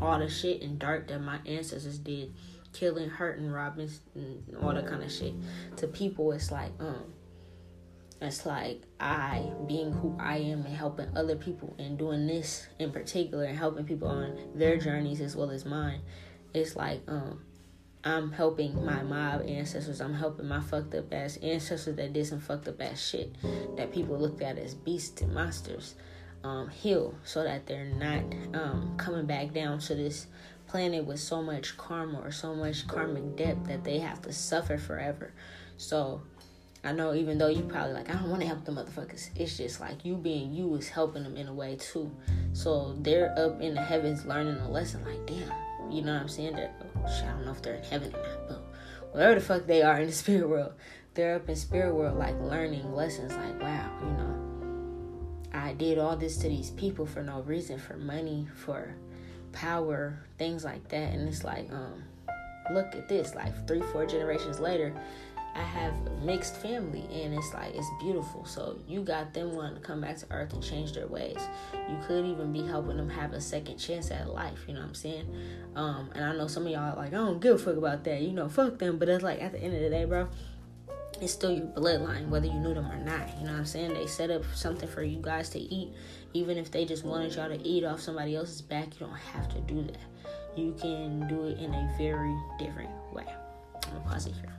all the shit and dark that my ancestors did, killing, hurting, robbing, and all that kind of shit. To people, it's like um it's like I being who I am and helping other people and doing this in particular and helping people on their journeys as well as mine. It's like um I'm helping my mob ancestors. I'm helping my fucked up ass ancestors that did some fucked up ass shit that people looked at as beasts and monsters um, heal so that they're not um, coming back down to this planet with so much karma or so much karmic debt that they have to suffer forever. So I know even though you probably like, I don't want to help the motherfuckers. It's just like you being you is helping them in a way too. So they're up in the heavens learning a lesson. Like, damn, you know what I'm saying? They're, oh, I don't know if they're in heaven or not, but wherever the fuck they are in the *laughs* spirit world, they're up in spirit world like learning lessons. Like, wow, you know, I did all this to these people for no reason, for money, for power, things like that. And it's like, um, look at this. Like three, four generations later I have mixed family and it's like it's beautiful. So you got them wanting to come back to earth and change their ways. You could even be helping them have a second chance at life, you know what I'm saying? Um, and I know some of y'all like, I don't give a fuck about that, you know, fuck them. But it's like at the end of the day, bro, it's still your bloodline, whether you knew them or not. You know what I'm saying? They set up something for you guys to eat. Even if they just wanted y'all to eat off somebody else's back, you don't have to do that. You can do it in a very different way. I'm gonna pause it here.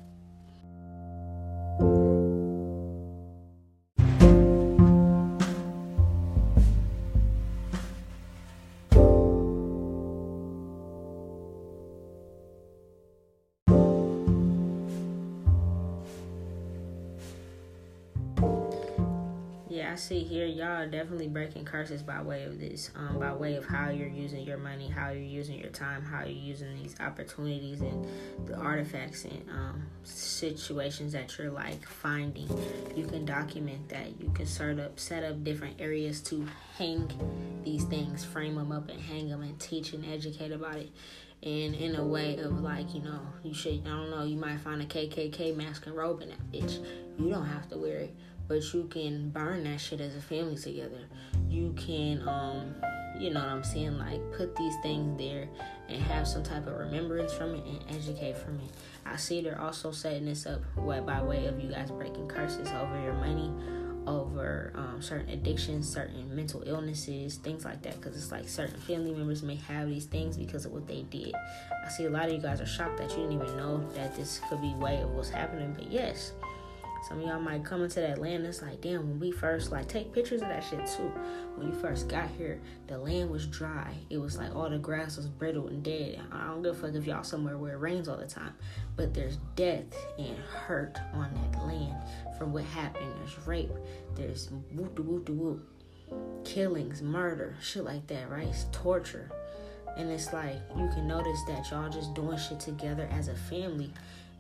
See here, y'all are definitely breaking curses by way of this, um, by way of how you're using your money, how you're using your time, how you're using these opportunities and the artifacts and um, situations that you're like finding. You can document that. You can set up set up different areas to hang these things, frame them up, and hang them, and teach and educate about it and in a way of like you know you should I don't know you might find a KKK mask and robe in that bitch you don't have to wear it but you can burn that shit as a family together. You can, um, you know what I'm saying, like put these things there and have some type of remembrance from it and educate from it. I see they're also setting this up by way of you guys breaking curses over your money, over um, certain addictions, certain mental illnesses, things like that. Because it's like certain family members may have these things because of what they did. I see a lot of you guys are shocked that you didn't even know that this could be way of what's happening, but yes some of y'all might come into that land. It's like, damn, when we first like take pictures of that shit too. When you first got here, the land was dry. It was like all the grass was brittle and dead. I don't give a fuck if y'all somewhere where it rains all the time. But there's death and hurt on that land from what happened. There's rape. There's whoop de whoop de whoop. Killings, murder, shit like that, right? It's torture. And it's like you can notice that y'all just doing shit together as a family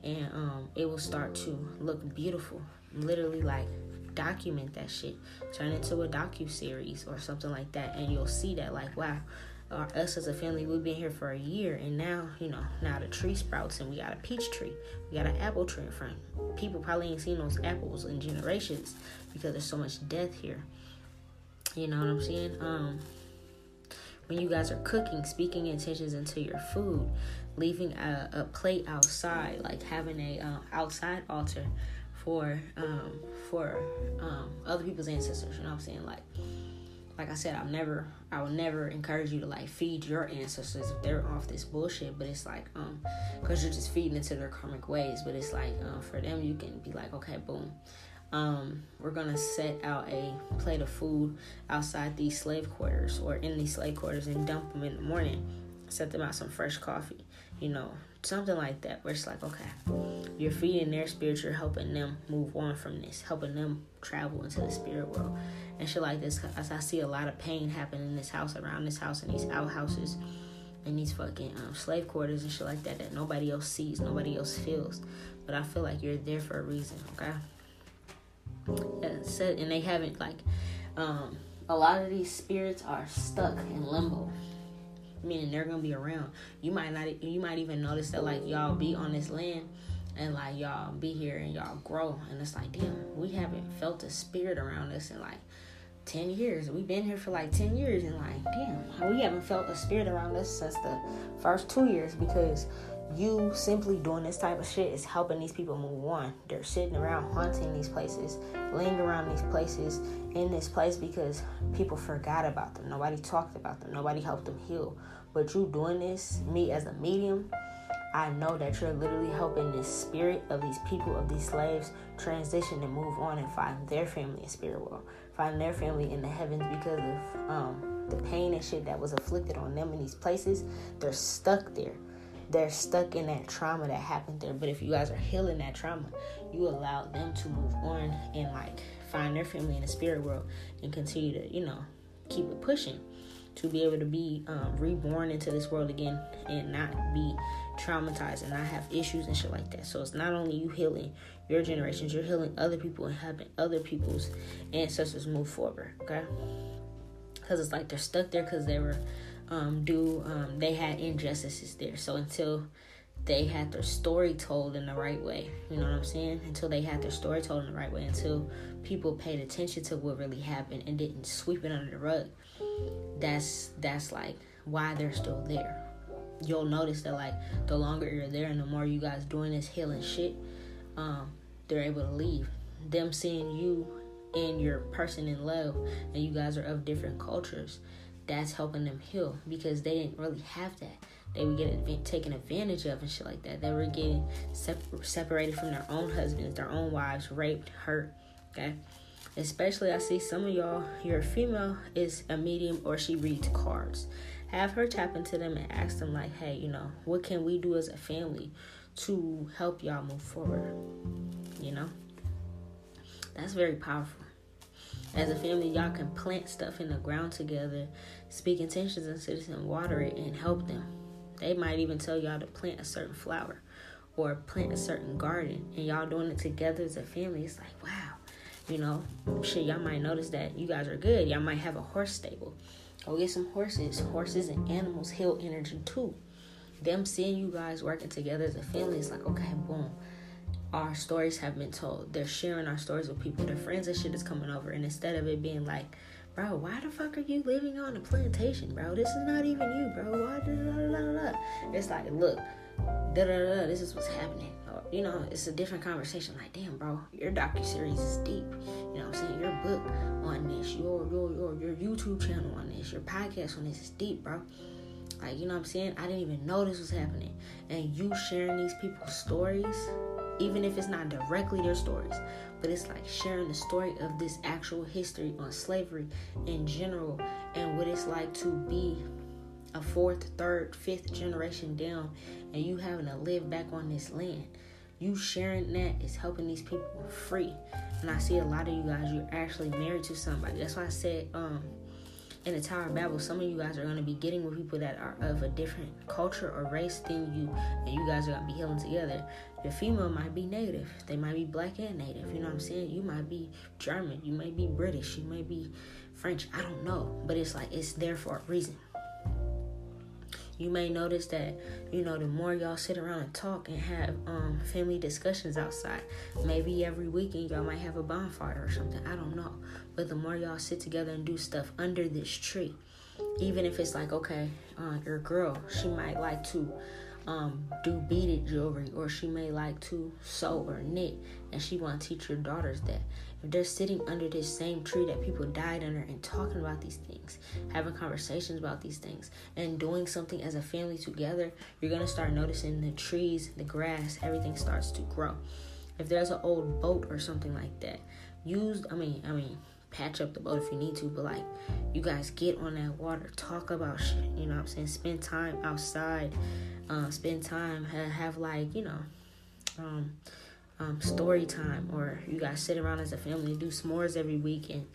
and um, it will start to look beautiful. Literally, like document that shit, turn it into a docu series or something like that, and you'll see that like wow. Uh, us as a family, we've been here for a year, and now you know now the tree sprouts, and we got a peach tree, we got an apple tree in front. People probably ain't seen those apples in generations because there's so much death here. You know what I'm saying? Um, when you guys are cooking, speaking intentions into your food, leaving a, a plate outside, like having a um, outside altar for um, for um, other people's ancestors. You know what I'm saying? Like like I said, I'll never I will never encourage you to like feed your ancestors if they're off this bullshit. But it's like um because you're just feeding into their karmic ways. But it's like um, for them you can be like okay boom. Um, we're gonna set out a plate of food outside these slave quarters or in these slave quarters and dump them in the morning. Set them out some fresh coffee, you know, something like that. Where it's like, okay, you're feeding their spirit, you're helping them move on from this, helping them travel into the spirit world and shit like this. Cause I see a lot of pain happen in this house, around this house, and these outhouses, and these fucking um, slave quarters and shit like that that nobody else sees, nobody else feels. But I feel like you're there for a reason, okay? Yeah, and they haven't like um, a lot of these spirits are stuck in limbo meaning they're gonna be around. You might not you might even notice that like y'all be on this land and like y'all be here and y'all grow. And it's like damn we haven't felt a spirit around us in like 10 years. We've been here for like 10 years and like damn we haven't felt a spirit around us since the first two years because you simply doing this type of shit is helping these people move on they're sitting around haunting these places laying around these places in this place because people forgot about them nobody talked about them nobody helped them heal but you doing this me as a medium I know that you're literally helping this spirit of these people, of these slaves, transition and move on and find their family in spirit world, find their family in the heavens because of um, the pain and shit that was afflicted on them in these places. They're stuck there. They're stuck in that trauma that happened there. But if you guys are healing that trauma, you allow them to move on and like find their family in the spirit world and continue to, you know, keep it pushing to be able to be um, reborn into this world again and not be traumatized and not have issues and shit like that. So it's not only you healing your generations, you're healing other people and helping other people's ancestors move forward. Okay, because it's like they're stuck there because they were um, do um, they had injustices there. So until they had their story told in the right way, you know what I'm saying? Until they had their story told in the right way, until people paid attention to what really happened and didn't sweep it under the rug that's that's like why they're still there. You'll notice that like the longer you're there and the more you guys doing this healing shit, um, they're able to leave. Them seeing you and your person in love and you guys are of different cultures, that's helping them heal because they didn't really have that. They were getting taken advantage of and shit like that. They were getting sep- separated from their own husbands, their own wives, raped, hurt. Okay, Especially, I see some of y'all, your female is a medium or she reads cards. Have her tap into them and ask them, like, hey, you know, what can we do as a family to help y'all move forward? You know? That's very powerful. As a family, y'all can plant stuff in the ground together, speak intentions into this and water it and help them. They might even tell y'all to plant a certain flower or plant a certain garden, and y'all doing it together as a family. It's like, wow, you know, shit, y'all might notice that you guys are good. Y'all might have a horse stable. Go get some horses. Horses and animals heal energy too. Them seeing you guys working together as a family is like, okay, boom. Our stories have been told. They're sharing our stories with people. Their friends and shit is coming over. And instead of it being like, bro, why the fuck are you living on a plantation, bro? This is not even you, bro. Why? Da, da, da, da? it's like, look, da da da. This is what's happening you know, it's a different conversation. Like, damn, bro, your docu series is deep. You know what I'm saying? Your book on this, your your your your YouTube channel on this, your podcast on this is deep, bro. Like, you know what I'm saying? I didn't even know this was happening. And you sharing these people's stories, even if it's not directly their stories, but it's like sharing the story of this actual history on slavery in general and what it's like to be a fourth, third, fifth generation down and you having to live back on this land you sharing that is helping these people free. And I see a lot of you guys, you're actually married to somebody. That's why I said, um, in the Tower of Babel, some of you guys are going to be getting with people that are of a different culture or race than you, and you guys are going to be healing together. Your female might be native, they might be black and native. You know what I'm saying? You might be German, you might be British, you might be French. I don't know, but it's like it's there for a reason you may notice that you know the more y'all sit around and talk and have um, family discussions outside maybe every weekend y'all might have a bonfire or something i don't know but the more y'all sit together and do stuff under this tree even if it's like okay, uh, your girl, she might like to um, do beaded jewelry, or she may like to sew or knit, and she want to teach your daughters that. If they're sitting under this same tree that people died under and talking about these things, having conversations about these things, and doing something as a family together, you're gonna start noticing the trees, the grass, everything starts to grow. If there's an old boat or something like that, use I mean I mean patch up the boat if you need to, but like you guys get on that water, talk about shit, you know what I'm saying? Spend time outside, uh, spend time, have, have like, you know, um, um, story time, or you guys sit around as a family, and do s'mores every week, and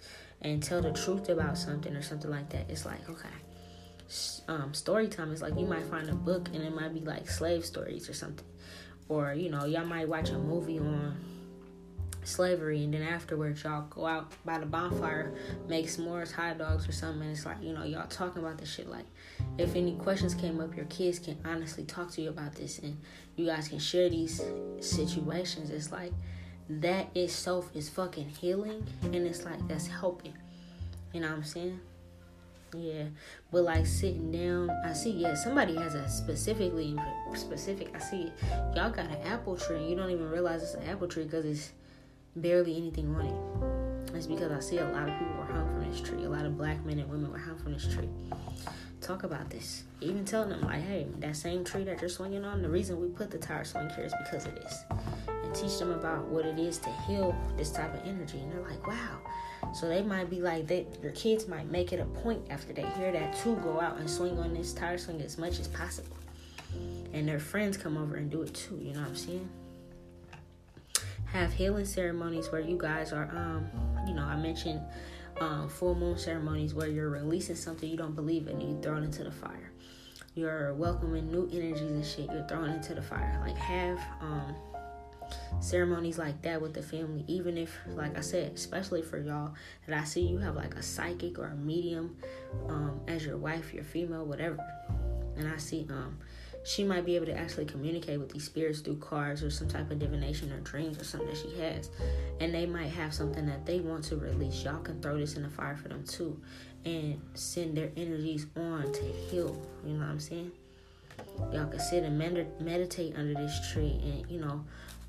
and tell the truth about something or something like that. It's like okay, um, story time is like you might find a book and it might be like slave stories or something, or you know y'all might watch a movie on slavery and then afterwards y'all go out by the bonfire make s'mores hot dogs or something and it's like you know y'all talking about this shit like if any questions came up your kids can honestly talk to you about this and you guys can share these situations it's like that itself is fucking healing and it's like that's helping you know what i'm saying yeah but like sitting down i see yeah somebody has a specifically specific i see y'all got an apple tree you don't even realize it's an apple tree because it's barely anything on it. It's because I see a lot of people were hung from this tree. A lot of black men and women were hung from this tree. Talk about this. Even telling them, like, hey, that same tree that you're swinging on, the reason we put the tire swing here is because of this. And teach them about what it is to heal this type of energy. And they're like, wow. So they might be like, they, your kids might make it a point after they hear that to go out and swing on this tire swing as much as possible. And their friends come over and do it too. You know what I'm saying? have healing ceremonies where you guys are, um, you know, I mentioned um, full moon ceremonies where you're releasing something you don't believe in and you throw it into the fire. You're welcoming new energies and shit. You're throwing into the fire. Like have um, ceremonies like that with the family. Even if, like I said, especially for y'all that I see you have like a psychic or a medium um, as your wife, your female, whatever. And I see um she might be able to actually communicate with these spirits through cards or some type of divination or dreams or something that she has. And they might have something that they want to release. Y'all can throw this in the fire for them too and send their energies on to heal. You know what I'm saying? Y'all can sit and med- meditate under this tree and, you know,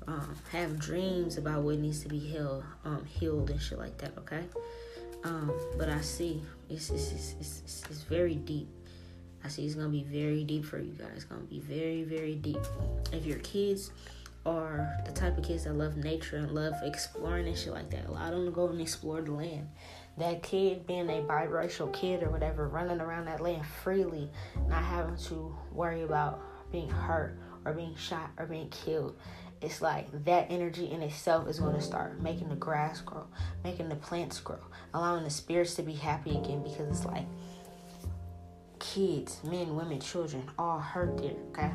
um, have dreams about what needs to be healed, um, healed and shit like that, okay? Um, but I see it's, it's, it's, it's, it's very deep I see it's gonna be very deep for you guys. It's gonna be very, very deep. If your kids are the type of kids that love nature and love exploring and shit like that, allow them to go and explore the land. That kid being a biracial kid or whatever, running around that land freely, not having to worry about being hurt or being shot or being killed. It's like that energy in itself is going to start making the grass grow, making the plants grow, allowing the spirits to be happy again because it's like kids, men, women, children, all hurt there, okay?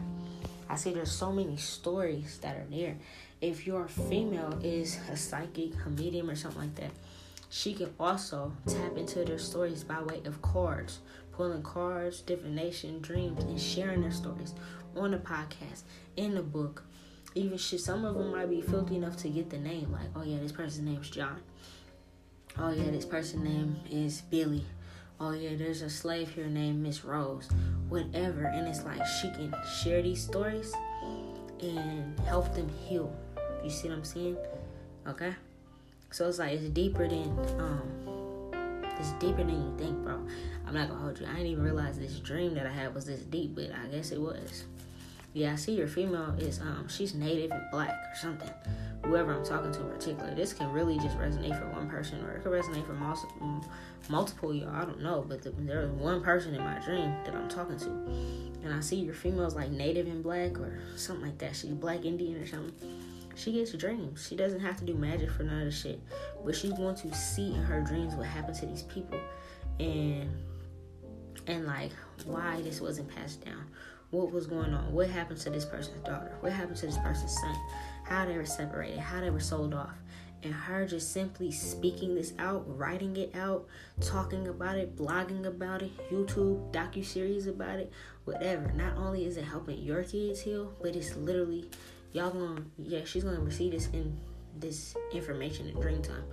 I see there's so many stories that are there. If your female is a psychic, a medium, or something like that, she can also tap into their stories by way of cards, pulling cards, divination, dreams, and sharing their stories on the podcast, in the book. Even shit, some of them might be filthy enough to get the name, like, oh yeah, this person's name's John. Oh yeah, this person's name is Billy oh yeah, there's a slave here named Miss Rose, whatever. And it's like she can share these stories and help them heal. You see what I'm saying? Okay. So it's like it's deeper than um, it's deeper than you think, bro. I'm not gonna hold you. I didn't even realize this dream that I had was this deep, but I guess it was. Yeah, I see your female is um she's native and black or something whoever I'm talking to in particular. This can really just resonate for one person, or it could resonate for multiple, multiple y'all. I don't know, but the, there's one person in my dream that I'm talking to, and I see your female's like native and black or something like that. She's black Indian or something. She gets dreams. She doesn't have to do magic for none of the shit, but she's going to see in her dreams what happened to these people, and and like why this wasn't passed down what was going on, what happened to this person's daughter, what happened to this person's son, how they were separated, how they were sold off. And her just simply speaking this out, writing it out, talking about it, blogging about it, YouTube, docu series about it, whatever. Not only is it helping your kids heal, but it's literally y'all gonna yeah, she's gonna receive this in this information in dream time.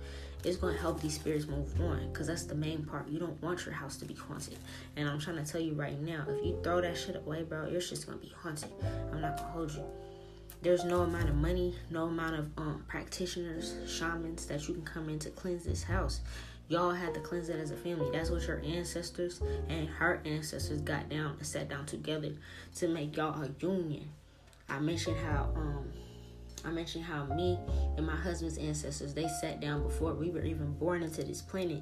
It's gonna help these spirits move on because that's the main part. You don't want your house to be haunted. And I'm trying to tell you right now, if you throw that shit away, bro, your shit's gonna be haunted. I'm not gonna hold you. There's no amount of money, no amount of um, practitioners, shamans that you can come in to cleanse this house. Y'all had to cleanse it as a family. That's what your ancestors and her ancestors got down and sat down together to make y'all a union. I mentioned how um I mentioned how me and my husband's ancestors they sat down before we were even born into this planet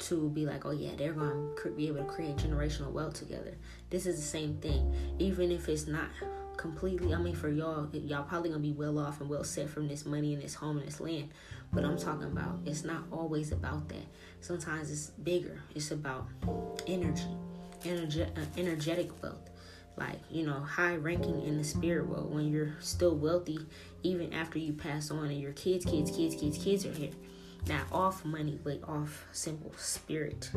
to be like, oh yeah, they're going to be able to create generational wealth together. This is the same thing, even if it's not completely. I mean, for y'all, y'all probably gonna be well off and well set from this money and this home and this land. But I'm talking about it's not always about that. Sometimes it's bigger. It's about energy, energy, uh, energetic wealth. Like you know, high ranking in the spirit world when you're still wealthy, even after you pass on and your kids, kids, kids, kids, kids are here. Not off money, but off simple spirit.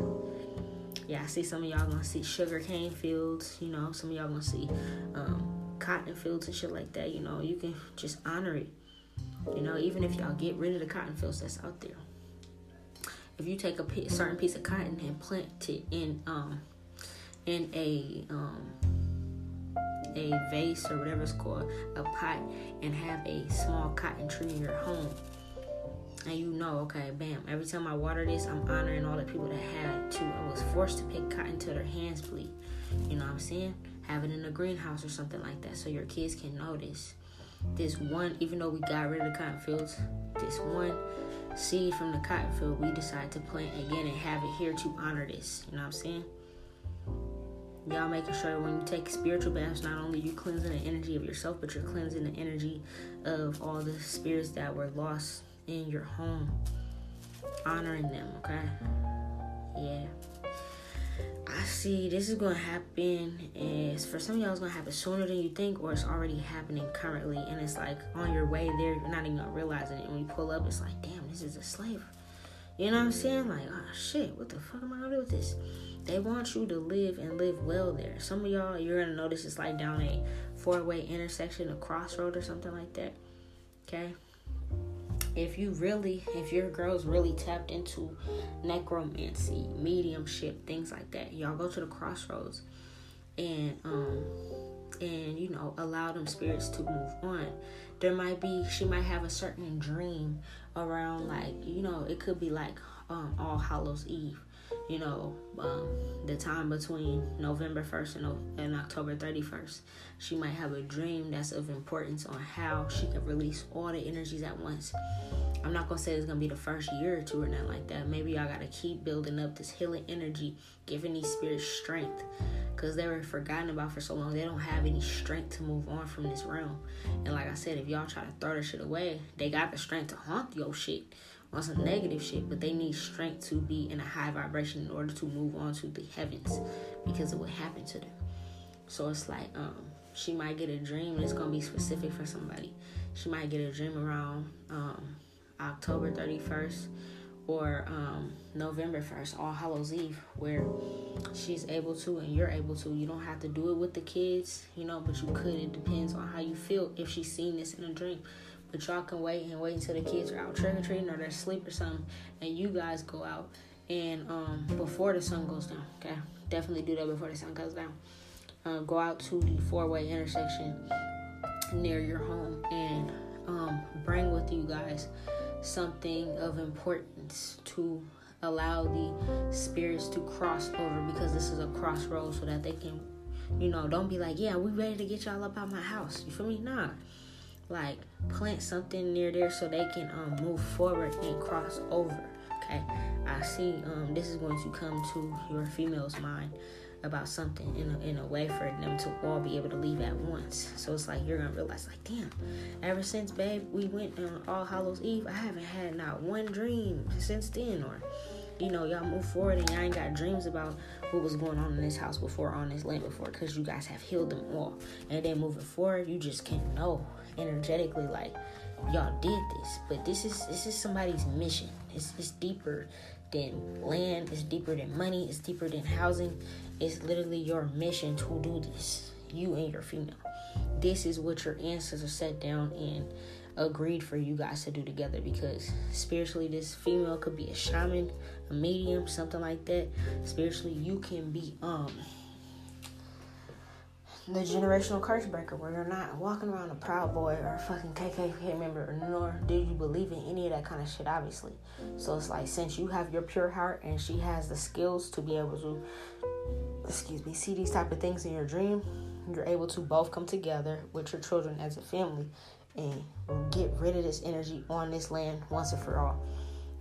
Yeah, I see some of y'all gonna see sugar cane fields. You know, some of y'all gonna see um, cotton fields and shit like that. You know, you can just honor it. You know, even if y'all get rid of the cotton fields that's out there. If you take a certain piece of cotton and plant it in um in a um a vase or whatever it's called, a pot, and have a small cotton tree in your home. And you know, okay, bam, every time I water this, I'm honoring all the people that had to. I was forced to pick cotton till their hands bleed. You know what I'm saying? Have it in a greenhouse or something like that so your kids can notice. This one, even though we got rid of the cotton fields, this one seed from the cotton field we decided to plant again and have it here to honor this. You know what I'm saying? Y'all making sure when you take spiritual baths, not only you cleansing the energy of yourself, but you're cleansing the energy of all the spirits that were lost in your home. Honoring them, okay? Yeah. I see this is gonna happen is for some of y'all it's gonna happen sooner than you think or it's already happening currently and it's like on your way there you're not even realize it and when you pull up it's like damn this is a slave you know what I'm saying like oh shit what the fuck am I gonna do with this they want you to live and live well there. Some of y'all you're gonna notice it's like down a four-way intersection a crossroad or something like that okay? If you really if your girl's really tapped into necromancy mediumship things like that y'all go to the crossroads and um and you know allow them spirits to move on. There might be she might have a certain dream around like you know it could be like um all hallows eve you know, um, the time between November 1st and, and October 31st. She might have a dream that's of importance on how she can release all the energies at once. I'm not gonna say it's gonna be the first year or two or nothing like that. Maybe y'all gotta keep building up this healing energy, giving these spirits strength. Cause they were forgotten about for so long. They don't have any strength to move on from this realm. And like I said, if y'all try to throw that shit away, they got the strength to haunt your shit on some negative shit, but they need strength to be in a high vibration in order to move on to the heavens because of what happened to them. So it's like um, she might get a dream, and it's gonna be specific for somebody. She might get a dream around um, October 31st or um, November 1st, All Hallows Eve, where she's able to and you're able to. You don't have to do it with the kids, you know, but you could. It depends on how you feel if she's seen this in a dream. But y'all can wait and wait until the kids are out trick or treating or they're asleep or something, and you guys go out and um, before the sun goes down. Okay, definitely do that before the sun goes down. Uh, go out to the four-way intersection near your home and um, bring with you guys something of importance to allow the spirits to cross over because this is a crossroad so that they can you know don't be like yeah we ready to get y'all up out my house you feel me nah like plant something near there so they can um, move forward and cross over. Okay, I see um, this is going to come to your female's mind about something in a, in a way for them to all be able to leave at once. So it's like you're gonna realize, like, damn, ever since babe we went on All Hallows Eve, I haven't had not one dream since then, or you know, y'all move forward and y'all ain't got dreams about what was going on in this house before, on this land before, because you guys have healed them all. And then moving forward, you just can't know energetically like y'all did this. But this is this is somebody's mission. It's, it's deeper than land. It's deeper than money. It's deeper than housing. It's literally your mission to do this. You and your female. This is what your ancestors set down and agreed for you guys to do together because spiritually this female could be a shaman a medium something like that. Spiritually you can be um the generational curse breaker where you're not walking around a proud boy or a fucking KKK member nor do you believe in any of that kind of shit obviously so it's like since you have your pure heart and she has the skills to be able to excuse me see these type of things in your dream you're able to both come together with your children as a family and get rid of this energy on this land once and for all.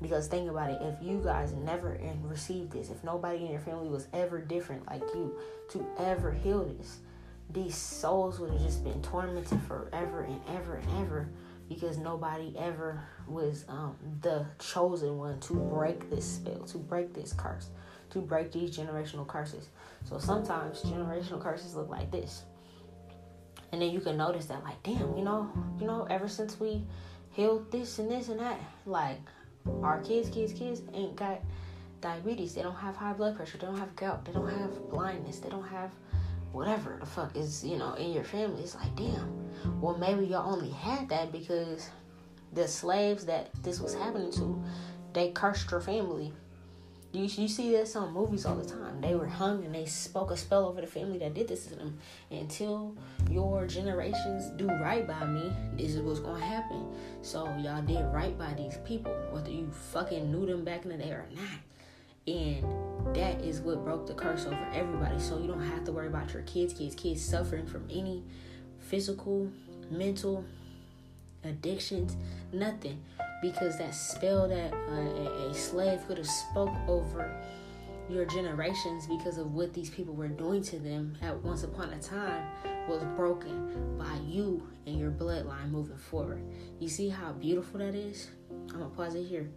Because think about it, if you guys never received this, if nobody in your family was ever different like you to ever heal this, these souls would have just been tormented forever and ever and ever because nobody ever was um, the chosen one to break this spell, to break this curse, to break these generational curses. So sometimes generational curses look like this. And then you can notice that like damn you know you know ever since we healed this and this and that like our kids kids kids ain't got diabetes. They don't have high blood pressure. They don't have gout. They don't have blindness. They don't have whatever the fuck is you know in your family it's like damn well maybe y'all only had that because the slaves that this was happening to they cursed your family you, you see this on movies all the time. They were hung and they spoke a spell over the family that did this to them. Until your generations do right by me, this is what's gonna happen. So y'all did right by these people, whether you fucking knew them back in the day or not. And that is what broke the curse over everybody. So you don't have to worry about your kids, kids, kids suffering from any physical, mental addictions, nothing because that spell that uh, a slave could have spoke over your generations because of what these people were doing to them at once upon a time was broken by you and your bloodline moving forward. You see how beautiful that is? I'm gonna pause it here.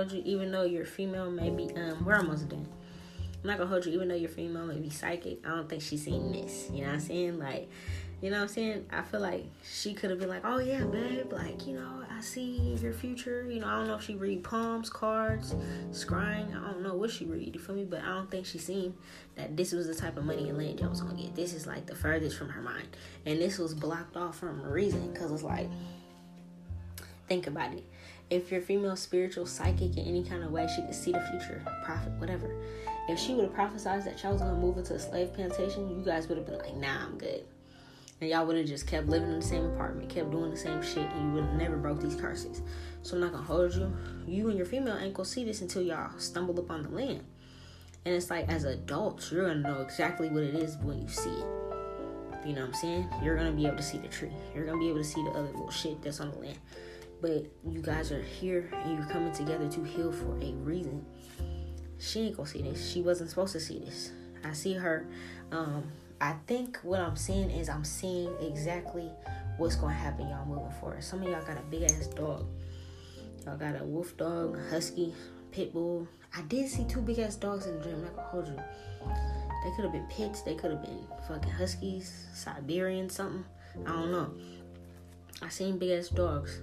Hold you, even though you're female, maybe um, we're almost done. I'm not gonna hold you, even though you're female, maybe psychic. I don't think she's seen this. You know what I'm saying? Like, you know what I'm saying? I feel like she could have been like, oh yeah, babe, like, you know, I see your future. You know, I don't know if she read palms, cards, scrying. I don't know what she read, you feel me? But I don't think she seen that this was the type of money and land was gonna get. This is like the furthest from her mind. And this was blocked off from a reason, because it's like, think about it if you're female, spiritual, psychic in any kind of way, she could see the future, prophet, whatever. If she would have prophesied that y'all was gonna move into a slave plantation, you guys would have been like, nah, I'm good. And y'all would have just kept living in the same apartment, kept doing the same shit, and you would have never broke these curses. So I'm not gonna hold you. You and your female ain't gonna see this until y'all stumble upon the land. And it's like as adults, you're gonna know exactly what it is when you see it. You know what I'm saying? You're gonna be able to see the tree. You're gonna be able to see the other little shit that's on the land but you guys are here and you're coming together to heal for a reason. She ain't gonna see this. She wasn't supposed to see this. I see her. Um, I think what I'm seeing is I'm seeing exactly what's gonna happen, y'all moving forward. Some of y'all got a big ass dog. Y'all got a wolf dog, husky, pit bull. I did see two big ass dogs in the dream. Not gonna hold you. They could have been pits. They could have been fucking huskies, Siberian, something. I don't know. I seen big ass dogs.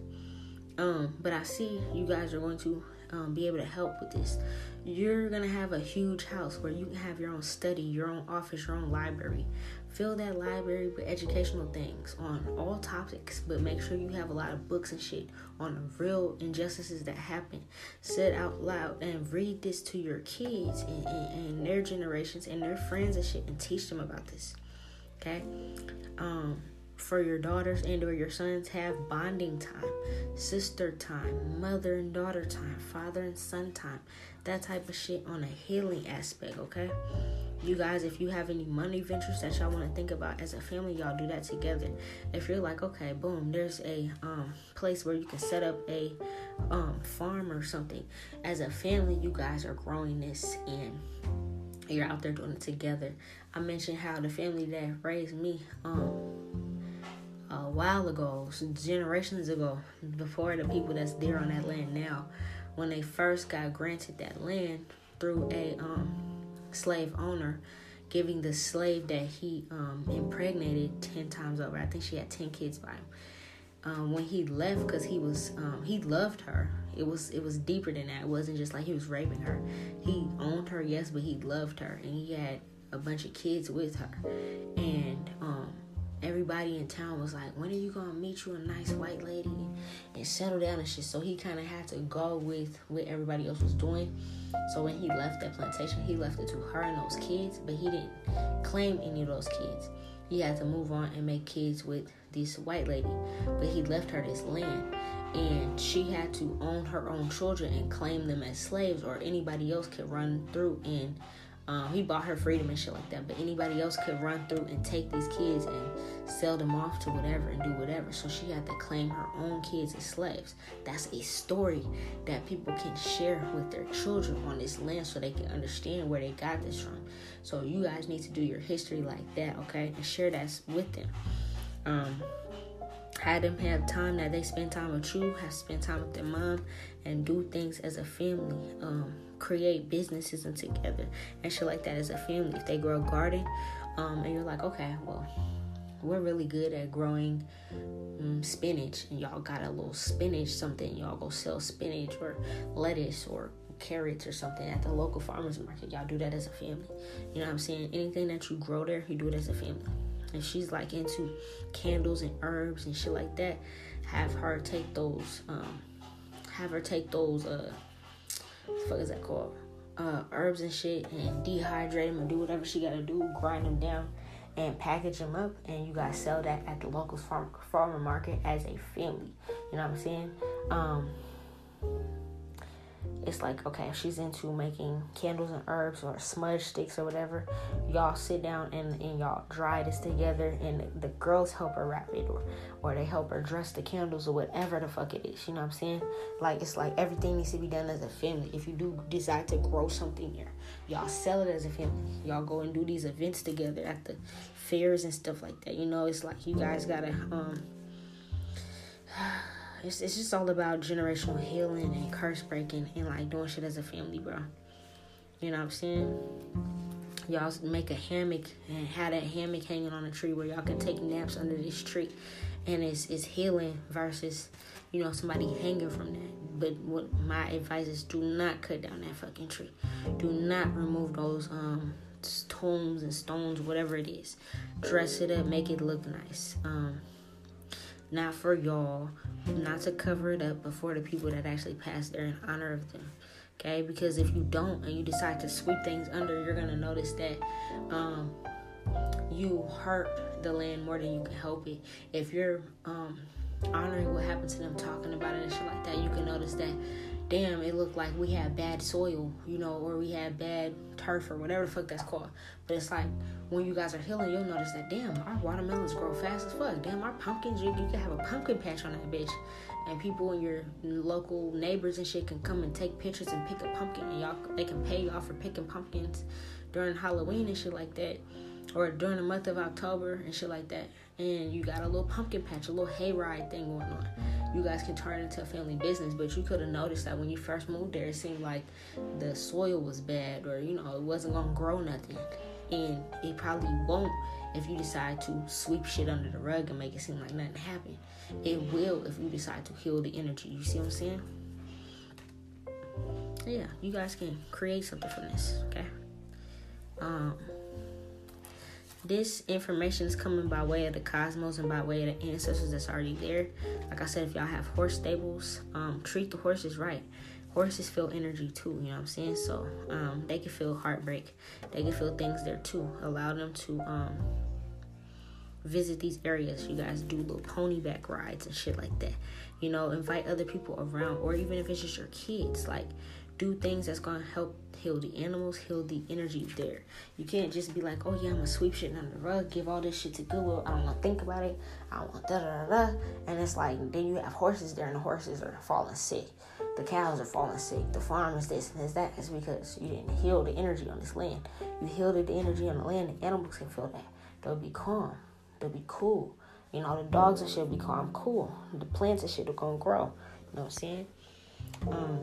Um, but I see you guys are going to um, be able to help with this. You're gonna have a huge house where you can have your own study, your own office, your own library. Fill that library with educational things on all topics, but make sure you have a lot of books and shit on real injustices that happen. Sit out loud and read this to your kids and, and, and their generations and their friends and shit and teach them about this. Okay? Um, for your daughters and or your sons have bonding time sister time mother and daughter time father and son time that type of shit on a healing aspect okay? You guys if you have any money ventures that y'all want to think about as a family y'all do that together. If you're like okay boom there's a um, place where you can set up a um, farm or something. As a family you guys are growing this and you're out there doing it together. I mentioned how the family that raised me um a while ago, generations ago, before the people that's there on that land now, when they first got granted that land through a um, slave owner, giving the slave that he um, impregnated 10 times over. I think she had 10 kids by him. Um, when he left because he was um, he loved her it was it was deeper than that it wasn't just like he was raping her he owned her yes but he loved her and he had a bunch of kids with her and um, everybody in town was like, when are you gonna meet you a nice white lady and settle down and shit? So he kind of had to go with what everybody else was doing. So when he left that plantation, he left it to her and those kids, but he didn't claim any of those kids. He had to move on and make kids with this white lady, but he left her this land. And she had to own her own children and claim them as slaves, or anybody else could run through and um, he bought her freedom and shit like that. But anybody else could run through and take these kids and sell them off to whatever and do whatever. So she had to claim her own kids as slaves. That's a story that people can share with their children on this land so they can understand where they got this from. So you guys need to do your history like that, okay? And share that with them. Um, had them have time that they spend time with you, have spent time with their mom, and do things as a family. Um, create businesses and together and shit like that as a family. If they grow a garden, um, and you're like, okay, well, we're really good at growing um, spinach, and y'all got a little spinach something. Y'all go sell spinach or lettuce or carrots or something at the local farmers market. Y'all do that as a family. You know what I'm saying? Anything that you grow there, you do it as a family. And she's like into candles and herbs and shit like that. Have her take those, um, have her take those, uh, the fuck is that called? Uh, herbs and shit and dehydrate them and do whatever she gotta do, grind them down and package them up and you gotta sell that at the local farm farmer market as a family. You know what I'm saying? Um, it's like okay if she's into making candles and herbs or smudge sticks or whatever y'all sit down and, and y'all dry this together and the, girls help her wrap it or or they help her dress the candles or whatever the fuck it is you know what i'm saying? Like it's like everything needs to be done as a family. If you do decide to grow something here y'all sell it as a family. Y'all go and do these events together at the fairs and stuff like that you know? It's like you guys gotta um *sighs* it's, it's just all about generational healing and curse breaking and like doing shit as a family, bro. You know what I'm saying? Y'all make a hammock and have that hammock hanging on a tree where y'all can take naps under this tree, and it's it's healing versus you know somebody hanging from that. But what my advice is, do not cut down that fucking tree. Do not remove those um stones and stones, whatever it is. Dress it up, make it look nice. Um, not for y'all, not to cover it up, but for the people that actually passed there in honor of them. Okay, because if you don't and you decide to sweep things under, you're gonna notice that um, you hurt the land more than you can help it. If you're um, honoring what happened to them, talking about it and shit like that, you can notice that damn, it looked like we had bad soil, you know, or we had bad turf or whatever the fuck that's called. But it's like when you guys are healing, you'll notice that damn, our watermelons grow fast as fuck. Damn, our pumpkins, you, you can have a pumpkin patch on that bitch. And people and your local neighbors and shit can come and take pictures and pick a pumpkin, and y'all they can pay y'all for picking pumpkins during Halloween and shit like that, or during the month of October and shit like that. And you got a little pumpkin patch, a little hayride thing going on you guys can turn it into a family business. But you could have noticed that when you first moved there, it seemed like the soil was bad or, you know, it wasn't going to grow nothing. And it probably won't if you decide to sweep shit under the rug and make it seem like nothing happened. It will if you decide to heal the energy. You see what I'm saying? Yeah, you guys can create something from this, okay? Um, this information is coming by way of the cosmos and by way of the ancestors that's already there. Like I said, if y'all have horse stables, um, treat the horses right. Horses feel energy too, you know what I'm saying? So um, they can feel heartbreak. They can feel things there too. Allow them to um, visit these areas. You guys do little ponyback rides and shit like that. You know, invite other people around, or even if it's just your kids, like do things that's gonna help heal the animals, heal the energy there. You can't just be like, oh yeah, I'm gonna sweep shit under the rug, give all this shit to Goodwill. I don't wanna think about it. I don't want da da da. And it's like, then you have horses there, and the horses are falling sick. The cows are falling sick. The farm is this and this that. It's because you didn't heal the energy on this land. You healed the energy on the land. The animals can feel that. They'll be calm. They'll be cool. You know, the dogs and shit will be calm, cool. The plants and shit are gonna grow. You know what I'm saying? Um,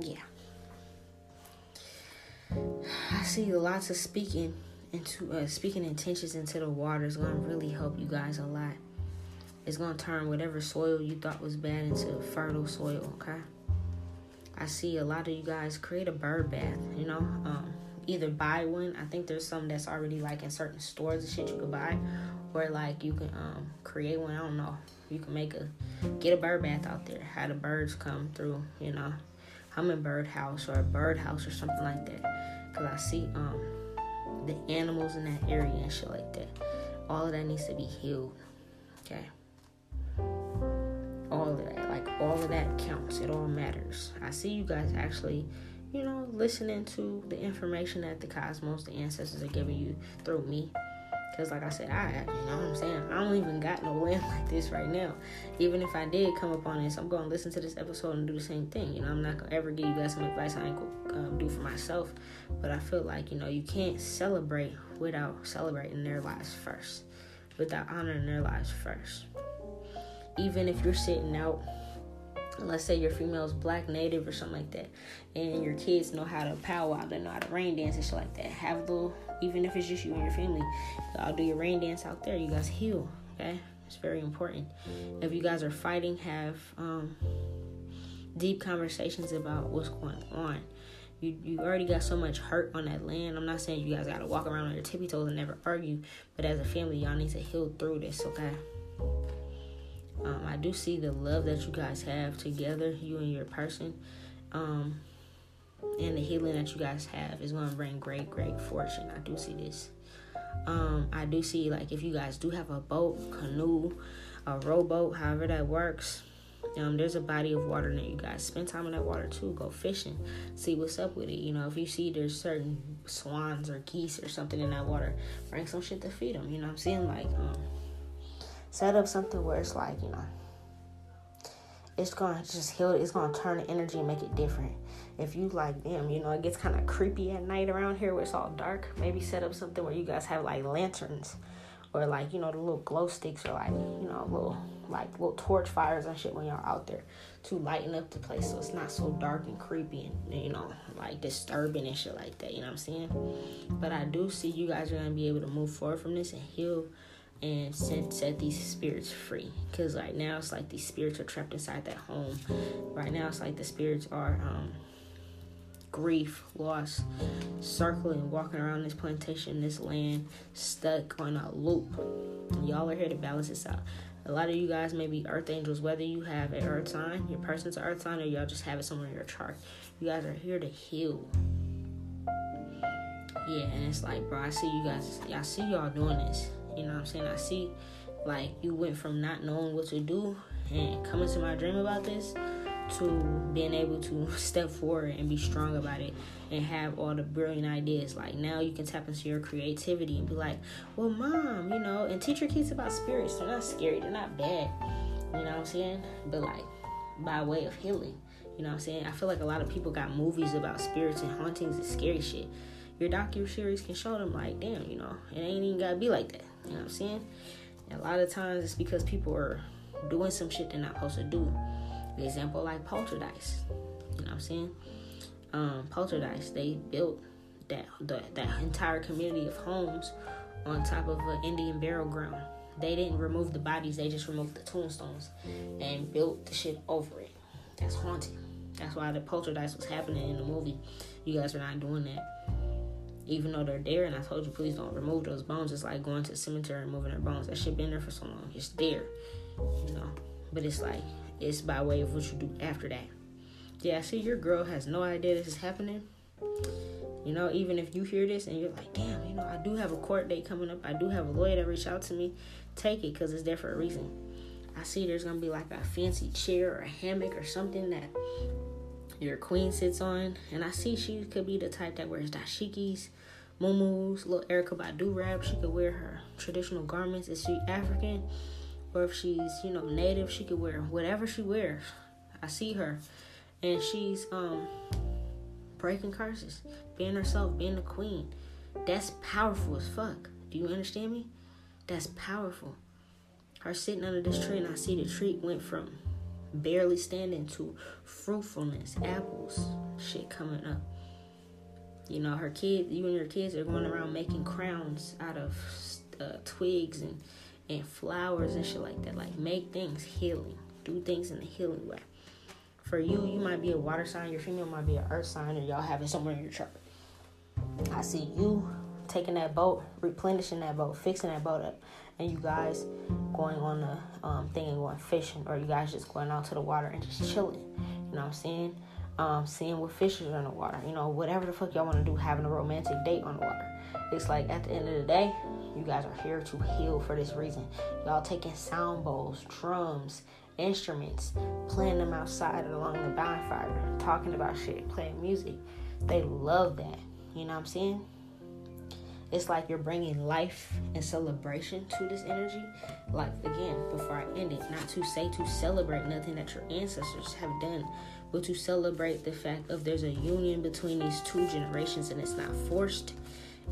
yeah. I see lots of speaking into uh, speaking intentions into the water is going to really help you guys a lot. It's going to turn whatever soil you thought was bad into fertile soil. Okay. I see a lot of you guys create a bird bath. You know, um, either buy one. I think there's some that's already like in certain stores and shit you could buy, or like you can um, create one. I don't know. You can make a get a bird bath out there. Have the birds come through. You know, hummingbird house or a bird house or something like that. Cause I see um the animals in that area and shit like that. All of that needs to be healed. Okay. All of that, like all of that counts. It all matters. I see you guys actually, you know, listening to the information that the cosmos, the ancestors are giving you through me. Cause like I said, I you know what I'm saying. I don't even got no land *laughs* like this right now. Even if I did come upon this, I'm gonna listen to this episode and do the same thing. You know, I'm not gonna ever give you guys some advice I ain't gonna um, do for myself. But I feel like you know you can't celebrate without celebrating their lives first, without honoring their lives first. Even if you're sitting out let's say your female's black native or something like that and your kids know how to powwow they know how to rain dance and shit like that have little even if it's just you and your family i'll do your rain dance out there you guys heal okay it's very important if you guys are fighting have um, deep conversations about what's going on you, you already got so much hurt on that land. I'm not saying you guys gotta walk around on your tippy toes and never argue, but as a family, y'all need to heal through this, okay? Um, I do see the love that you guys have together, you and your person, um, and the healing that you guys have is going to bring great, great fortune. I do see this. Um, I do see like if you guys do have a boat, canoe, a rowboat, however that works. Um, there's a body of water that you guys spend time in that water too. Go fishing, see what's up with it. You know, if you see there's certain swans or geese or something in that water, bring some shit to feed them. You know, I'm seeing like um, set up something where it's like you know it's gonna just heal it it's gonna turn the energy and make it different if you like damn you know it gets kind of creepy at night around here where it's all dark maybe set up something where you guys have like lanterns or like you know the little glow sticks or like you know little like little torch fires and shit when y'all out there to lighten up the place so it's not so dark and creepy and you know like disturbing and shit like that you know what i'm saying but i do see you guys are gonna be able to move forward from this and heal and set, set these spirits free. Because right now it's like these spirits are trapped inside that home. Right now it's like the spirits are um, grief, loss, circling, walking around this plantation, this land, stuck on a loop. Y'all are here to balance this out. A lot of you guys may be earth angels, whether you have an earth sign, your person's earth sign, or y'all just have it somewhere in your chart. You guys are here to heal. Yeah, and it's like, bro, I see you guys, I see y'all doing this. You know what I'm saying? I see like you went from not knowing what to do and coming to my dream about this to being able to *laughs* step forward and be strong about it and have all the brilliant ideas. Like now you can tap into your creativity and be like, well, mom, you know, and teach your kids about spirits. They're not scary, they're not bad. You know what I'm saying? But like by way of healing. You know what I'm saying? I feel like a lot of people got movies about spirits and hauntings and scary shit. Your docu series can show them like, damn, you know, it ain't even gotta be like that. You know what I'm saying? And a lot of times it's because people are doing some shit they're not supposed to do. The example like poltergeist. You know what I'm saying? Um, poltergeist, they built that the, that entire community of homes on top of an Indian burial ground. They didn't remove the bodies, they just removed the tombstones and built the shit over it. That's haunted. That's why the poltergeist was happening in the movie. You guys are not doing that even though they're there. And I told you, please don't remove those bones. It's like going to the cemetery and moving their bones. That shit been there for so long. It's there, you know. But it's like it's by way of what you do after that. Yeah, I see your girl has no idea this is happening. You know, even if you hear this and you're like, damn, you know, I do have a court date coming up. I do have a lawyer that reached out to me. Take it because it's there for a reason. I see there's gonna be like a fancy chair or a hammock or something that your queen sits on. And I see she could be the type that wears dashikis, muumuus, little Erykah Badu wrap. She could wear her traditional garments. Is she African? Or if she's, you know, native, she could wear whatever she wears. I see her. And she's um breaking curses, being herself, being the queen. That's powerful as fuck. Do you understand me? That's powerful. Her sitting under this tree and I see the tree went from barely standing to fruitfulness, apples, shit coming up. You know, her kid, you and your kids are going around making crowns out of uh, twigs and and flowers and shit like that. Like make things healing, do things in a healing way. For you, you might be a water sign. Your female might be an earth sign, or y'all have it somewhere in your chart. I see you taking that boat, replenishing that boat, fixing that boat up, and you guys going on the um, thing and going fishing, or you guys just going out to the water and just chilling. You know what I'm saying? Um, seeing what fishes are in the water. You know, whatever the fuck y'all want to do, having a romantic date on the water. It's like at the end of the day, you guys are here to heal for this reason. Y'all taking sound bowls, drums, instruments, playing them outside along the bonfire, talking about shit, playing music. They love that. You know what I'm saying? It's like you're bringing life and celebration to this energy. Like, again, before I end it, not to say to celebrate nothing that your ancestors have done, but to celebrate the fact of there's a union between these two generations and it's not forced,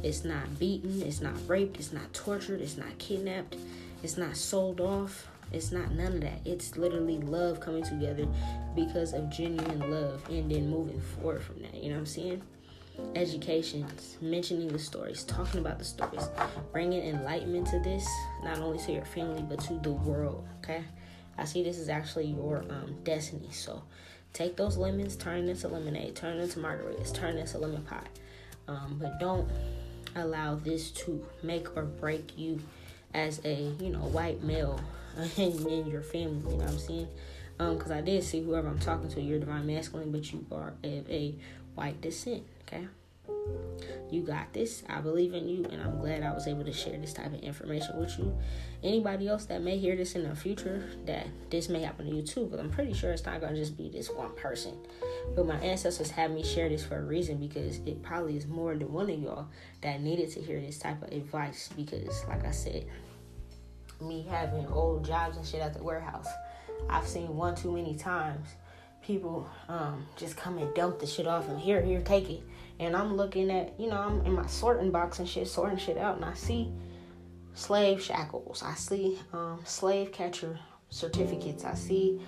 it's not beaten, it's not raped, it's not tortured, it's not kidnapped, it's not sold off, it's not none of that. It's literally love coming together because of genuine love and then moving forward from that. You know what I'm saying? Educations, mentioning the stories, talking about the stories, bringing enlightenment to this, not only to your family, but to the world. Okay? I see this is actually your um, destiny. So take those lemons, turn into lemonade, turn into margaritas, turn into lemon pie. Um, but don't allow this to make or break you as a you know white male *laughs* in, in your family. You know what I'm saying? Um, because I did see whoever I'm talking to, you're divine masculine, but you are of a white descent. Okay. You got this. I believe in you, and I'm glad I was able to share this type of information with you. Anybody else that may hear this in the future, that this may happen to you too, but I'm pretty sure it's not gonna just be this one person. But my ancestors had me share this for a reason because it probably is more than one of y'all that needed to hear this type of advice. Because, like I said, me having old jobs and shit at the warehouse, I've seen one too many times people um, just come and dump the shit off and here, here, take it. And I'm looking at, you know, I'm in my sorting box and shit, sorting shit out, and I see slave shackles. I see um, slave catcher certificates. I see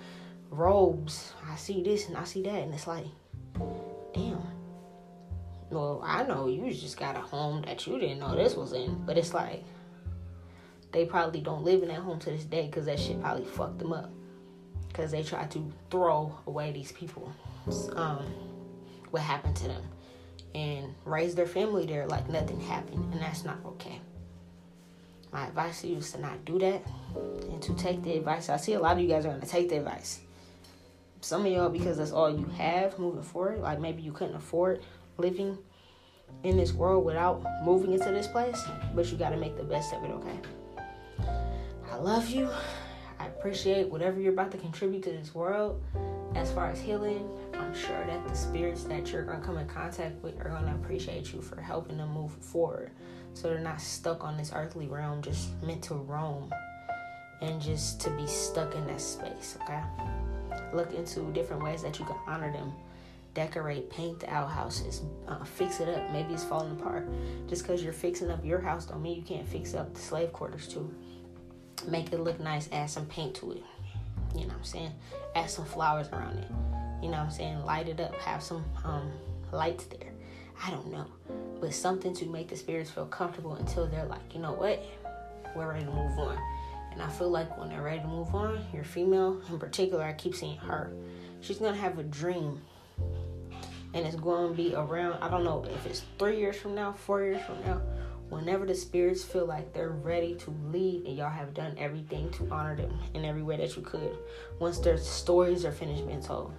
robes. I see this and I see that, and it's like, damn. Well, I know you just got a home that you didn't know this was in, but it's like they probably don't live in that home to this day because that shit probably fucked them up because they tried to throw away these people. Um, what happened to them and raise their family there like nothing happened, and that's not okay. My advice to you is to not do that and to take the advice. I see a lot of you guys are gonna take the advice. Some of y'all, because that's all you have moving forward, like maybe you couldn't afford living in this world without moving into this place, but you gotta make the best of it, okay? I love you. I appreciate whatever you're about to contribute to this world. As far as healing, I'm sure that the spirits that you're going to come in contact with are going to appreciate you for helping them move forward. So they're not stuck on this earthly realm, just meant to roam and just to be stuck in that space, okay? Look into different ways that you can honor them. Decorate, paint the outhouses, uh, fix it up. Maybe it's falling apart. Just because you're fixing up your house don't mean you can't fix up the slave quarters too make it look nice, add some paint to it. You know what I'm saying? Add some flowers around it. You know what I'm saying? Light it up, have some um, lights there. I don't know. But something to make the spirits feel comfortable until they're like, you know what? We're ready to move on. And I feel like when they're ready to move on, your female in particular, I keep seeing her. She's gonna have a dream. And it's going to be around, I don't know if it's three years from now, four years from now, whenever the spirits feel like they're ready to leave and y'all have done everything to honor them in every way that you could, once their stories are finished being told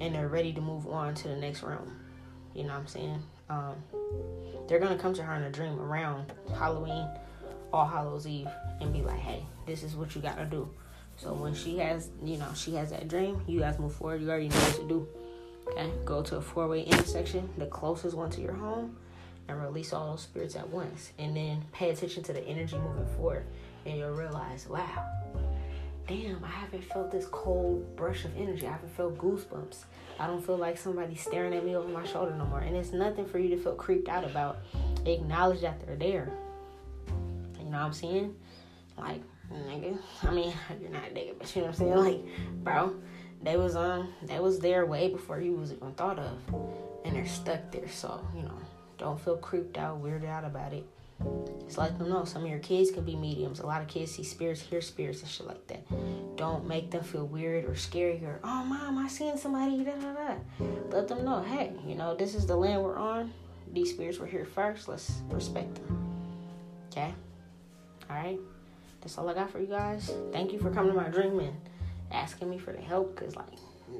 and they're ready to move on to the next room. you know what I'm saying? Um, they're gonna come to her in a dream around Halloween, All Hallows Eve, and be like, "Hey, this is what you gotta do." So when she has, you know, she has that dream, you guys move forward. You already know what to do. Okay, go to a four-way intersection, the closest one to your home and release all those spirits at once. And then pay attention to the energy moving forward. And you'll realize, wow, damn, I haven't felt this cold brush of energy. I haven't felt goosebumps. I don't feel like somebody's staring at me over my shoulder no more. And it's nothing for you to feel creeped out about. Acknowledge that they're there. You know what I'm saying? Like, nigga. I mean, *laughs* you're not a nigga, but you know what I'm saying? Like, bro, they was um they was there way before you was even thought of, and they're stuck there. So you know, don't feel creeped out, weirded out about it. Just let them know some of your kids could be mediums. A lot of kids see spirits, hear spirits, and shit like that. Don't make them feel weird or scary or, oh, mom, I seen somebody, da da da. Let them know, hey, you know, this is the land we're on. These spirits were here first. Let's respect them. Okay? All right? That's all I got for you guys. Thank you for coming to my dream and asking me for the help because, like,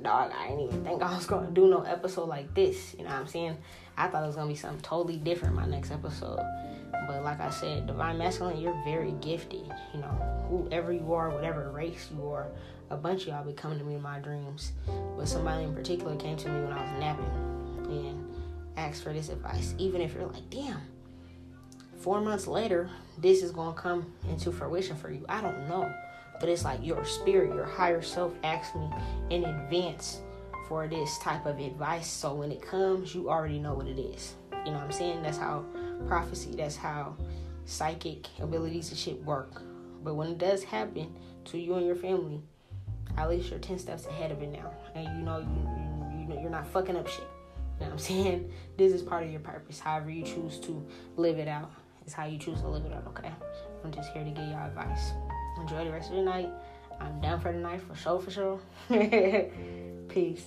dog, I didn't even think I was going to do no episode like this. You know what I'm saying? I thought it was going to be something totally different my next episode. But like I said, divine masculine, you're very gifted. You know, whoever you are, whatever race you are, a bunch of y'all be coming to me in my dreams. But somebody in particular came to me when I was napping and asked for this advice. Even if you're like, damn, four months later, this is gonna come into fruition for you. I don't know. But it's like your spirit, your higher self asked me in advance for this type of advice. So when it comes, you already know what it is. You know what I'm saying? That's how prophecy, that's how psychic abilities and shit work. But when it does happen to you and your family, at least you're 10 steps ahead of it now. And you know, you, you, you're not fucking up shit. You know what I'm *laughs* saying? This is part of your purpose. However you choose to live it out is how you choose to live it out, okay? I'm just here to give y'all advice. Enjoy the rest of the night. I'm done for the night for sure, for sure. *laughs* Peace.